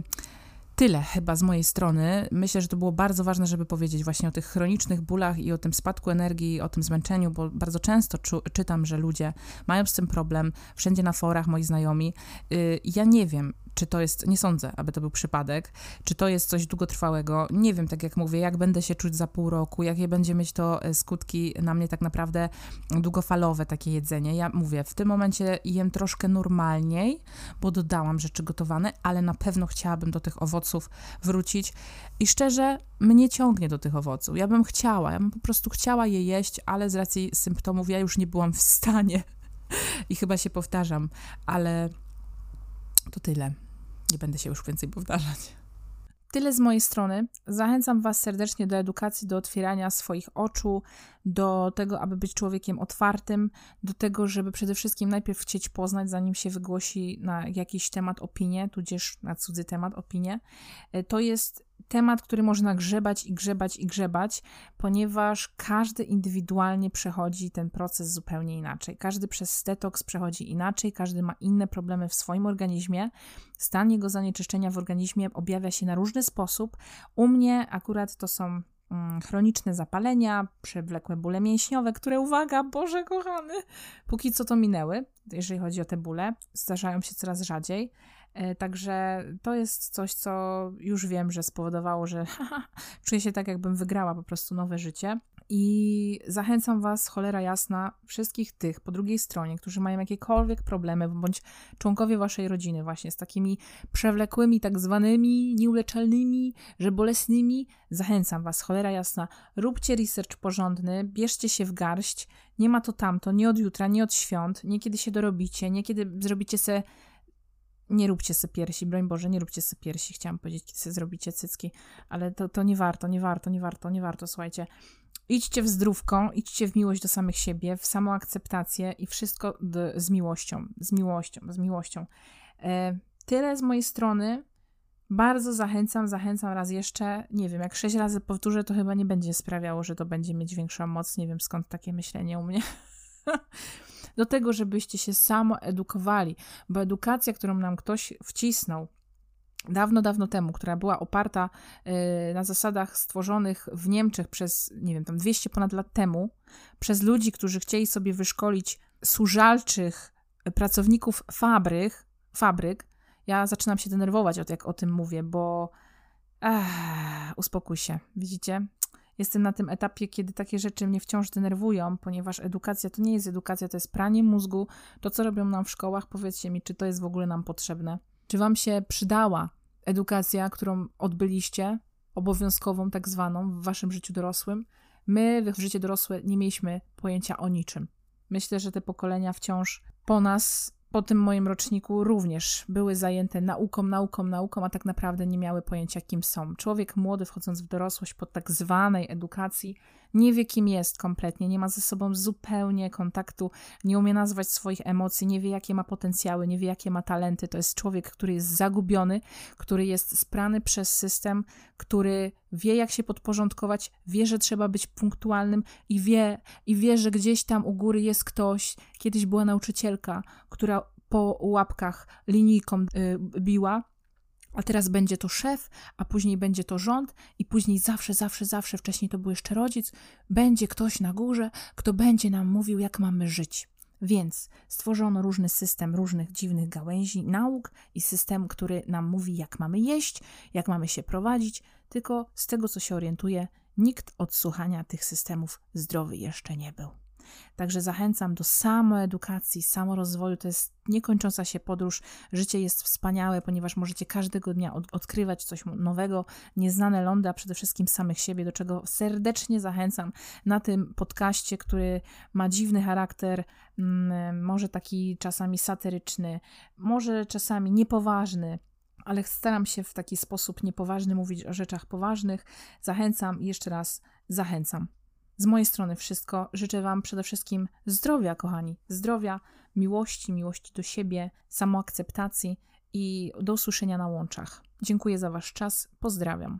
tyle chyba z mojej strony. Myślę, że to było bardzo ważne, żeby powiedzieć właśnie o tych chronicznych bólach i o tym spadku energii, o tym zmęczeniu, bo bardzo często czytam, że ludzie mają z tym problem, wszędzie na forach moi znajomi. Y, ja nie wiem, czy to jest, nie sądzę, aby to był przypadek, czy to jest coś długotrwałego. Nie wiem, tak jak mówię, jak będę się czuć za pół roku, jakie będzie mieć to e, skutki na mnie tak naprawdę długofalowe takie jedzenie. Ja mówię, w tym momencie jem troszkę normalniej, bo dodałam rzeczy gotowane, ale na pewno chciałabym do tych owoców wrócić i szczerze, mnie ciągnie do tych owoców. Ja bym chciała, ja bym po prostu chciała je jeść, ale z racji symptomów ja już nie byłam w stanie. I chyba się powtarzam, ale to tyle. Nie będę się już więcej powtarzać. Tyle z mojej strony. Zachęcam Was serdecznie do edukacji, do otwierania swoich oczu, do tego, aby być człowiekiem otwartym, do tego, żeby przede wszystkim najpierw chcieć poznać, zanim się wygłosi na jakiś temat opinię, tudzież na cudzy temat opinię. E, to jest temat, który można grzebać i grzebać i grzebać, ponieważ każdy indywidualnie przechodzi ten proces zupełnie inaczej. Każdy przez detoks przechodzi inaczej, każdy ma inne problemy w swoim organizmie. Stan jego zanieczyszczenia w organizmie objawia się na różny sposób. U mnie akurat to są mm, chroniczne zapalenia, przewlekłe bóle mięśniowe, które, uwaga, Boże kochany, póki co to minęły, jeżeli chodzi o te bóle, zdarzają się coraz rzadziej. E, także to jest coś, co już wiem, że spowodowało, że czuję się tak, jakbym wygrała po prostu nowe życie. I zachęcam Was, cholera jasna, wszystkich tych po drugiej stronie, którzy mają jakiekolwiek problemy, bądź członkowie Waszej rodziny, właśnie z takimi przewlekłymi, tak zwanymi nieuleczalnymi, że bolesnymi, zachęcam Was, cholera jasna, róbcie research porządny, bierzcie się w garść, nie ma to tamto, nie od jutra, nie od świąt, nie kiedy się dorobicie, nie kiedy zrobicie sobie nie róbcie sobie piersi, broń Boże, nie róbcie sobie piersi, chciałam powiedzieć, kiedy sobie zrobicie cycki, ale to, to nie warto, nie warto, nie warto, nie warto, słuchajcie. idźcie w zdrówką, idźcie w miłość do samych siebie, w samoakceptację i wszystko z miłością, z miłością, z miłością. E, tyle z mojej strony. Bardzo zachęcam, zachęcam raz jeszcze. Nie wiem, jak sześć razy powtórzę, to chyba nie będzie sprawiało, że to będzie mieć większą moc. Nie wiem skąd takie myślenie u mnie. Do tego, żebyście się samo edukowali, bo edukacja, którą nam ktoś wcisnął, dawno, dawno temu, która była oparta y, na zasadach stworzonych w Niemczech przez, nie wiem, tam 200 ponad lat temu, przez ludzi, którzy chcieli sobie wyszkolić służalczych pracowników fabryk, fabryk, ja zaczynam się denerwować, jak o tym mówię, bo ech, uspokój się, widzicie? Jestem na tym etapie, kiedy takie rzeczy mnie wciąż denerwują, ponieważ edukacja to nie jest edukacja, to jest pranie mózgu. To, co robią nam w szkołach, powiedzcie mi, czy to jest w ogóle nam potrzebne. Czy Wam się przydała edukacja, którą odbyliście, obowiązkową, tak zwaną, w Waszym życiu dorosłym? My w życiu dorosłe nie mieliśmy pojęcia o niczym. Myślę, że te pokolenia wciąż po nas po tym moim roczniku również były zajęte nauką, nauką, nauką, a tak naprawdę nie miały pojęcia, kim są. Człowiek młody, wchodząc w dorosłość po tak zwanej edukacji, nie wie, kim jest kompletnie, nie ma ze sobą zupełnie kontaktu, nie umie nazwać swoich emocji, nie wie, jakie ma potencjały, nie wie, jakie ma talenty. To jest człowiek, który jest zagubiony, który jest sprany przez system, który wie, jak się podporządkować, wie, że trzeba być punktualnym i wie, i wie, że gdzieś tam u góry jest ktoś. Kiedyś była nauczycielka, która po łapkach linijką y, biła, a teraz będzie to szef, a później będzie to rząd, i później zawsze, zawsze, zawsze, wcześniej to był jeszcze rodzic, będzie ktoś na górze, kto będzie nam mówił, jak mamy żyć. Więc stworzono różny system różnych dziwnych gałęzi nauk i system, który nam mówi, jak mamy jeść, jak mamy się prowadzić, tylko z tego, co się orientuje, nikt od słuchania tych systemów zdrowy jeszcze nie był. Także zachęcam do samoedukacji, samorozwoju. To jest niekończąca się podróż. Życie jest wspaniałe, ponieważ możecie każdego dnia od odkrywać coś nowego, nieznane lądy, a przede wszystkim samych siebie, do czego serdecznie zachęcam na tym podcaście, który ma dziwny charakter, mm, może taki czasami satyryczny, może czasami niepoważny ale staram się w taki sposób niepoważny mówić o rzeczach poważnych. Zachęcam, jeszcze raz zachęcam. Z mojej strony wszystko. Życzę Wam przede wszystkim zdrowia, kochani. Zdrowia, miłości, miłości do siebie, samoakceptacji i do usłyszenia na łączach. Dziękuję za Wasz czas. Pozdrawiam.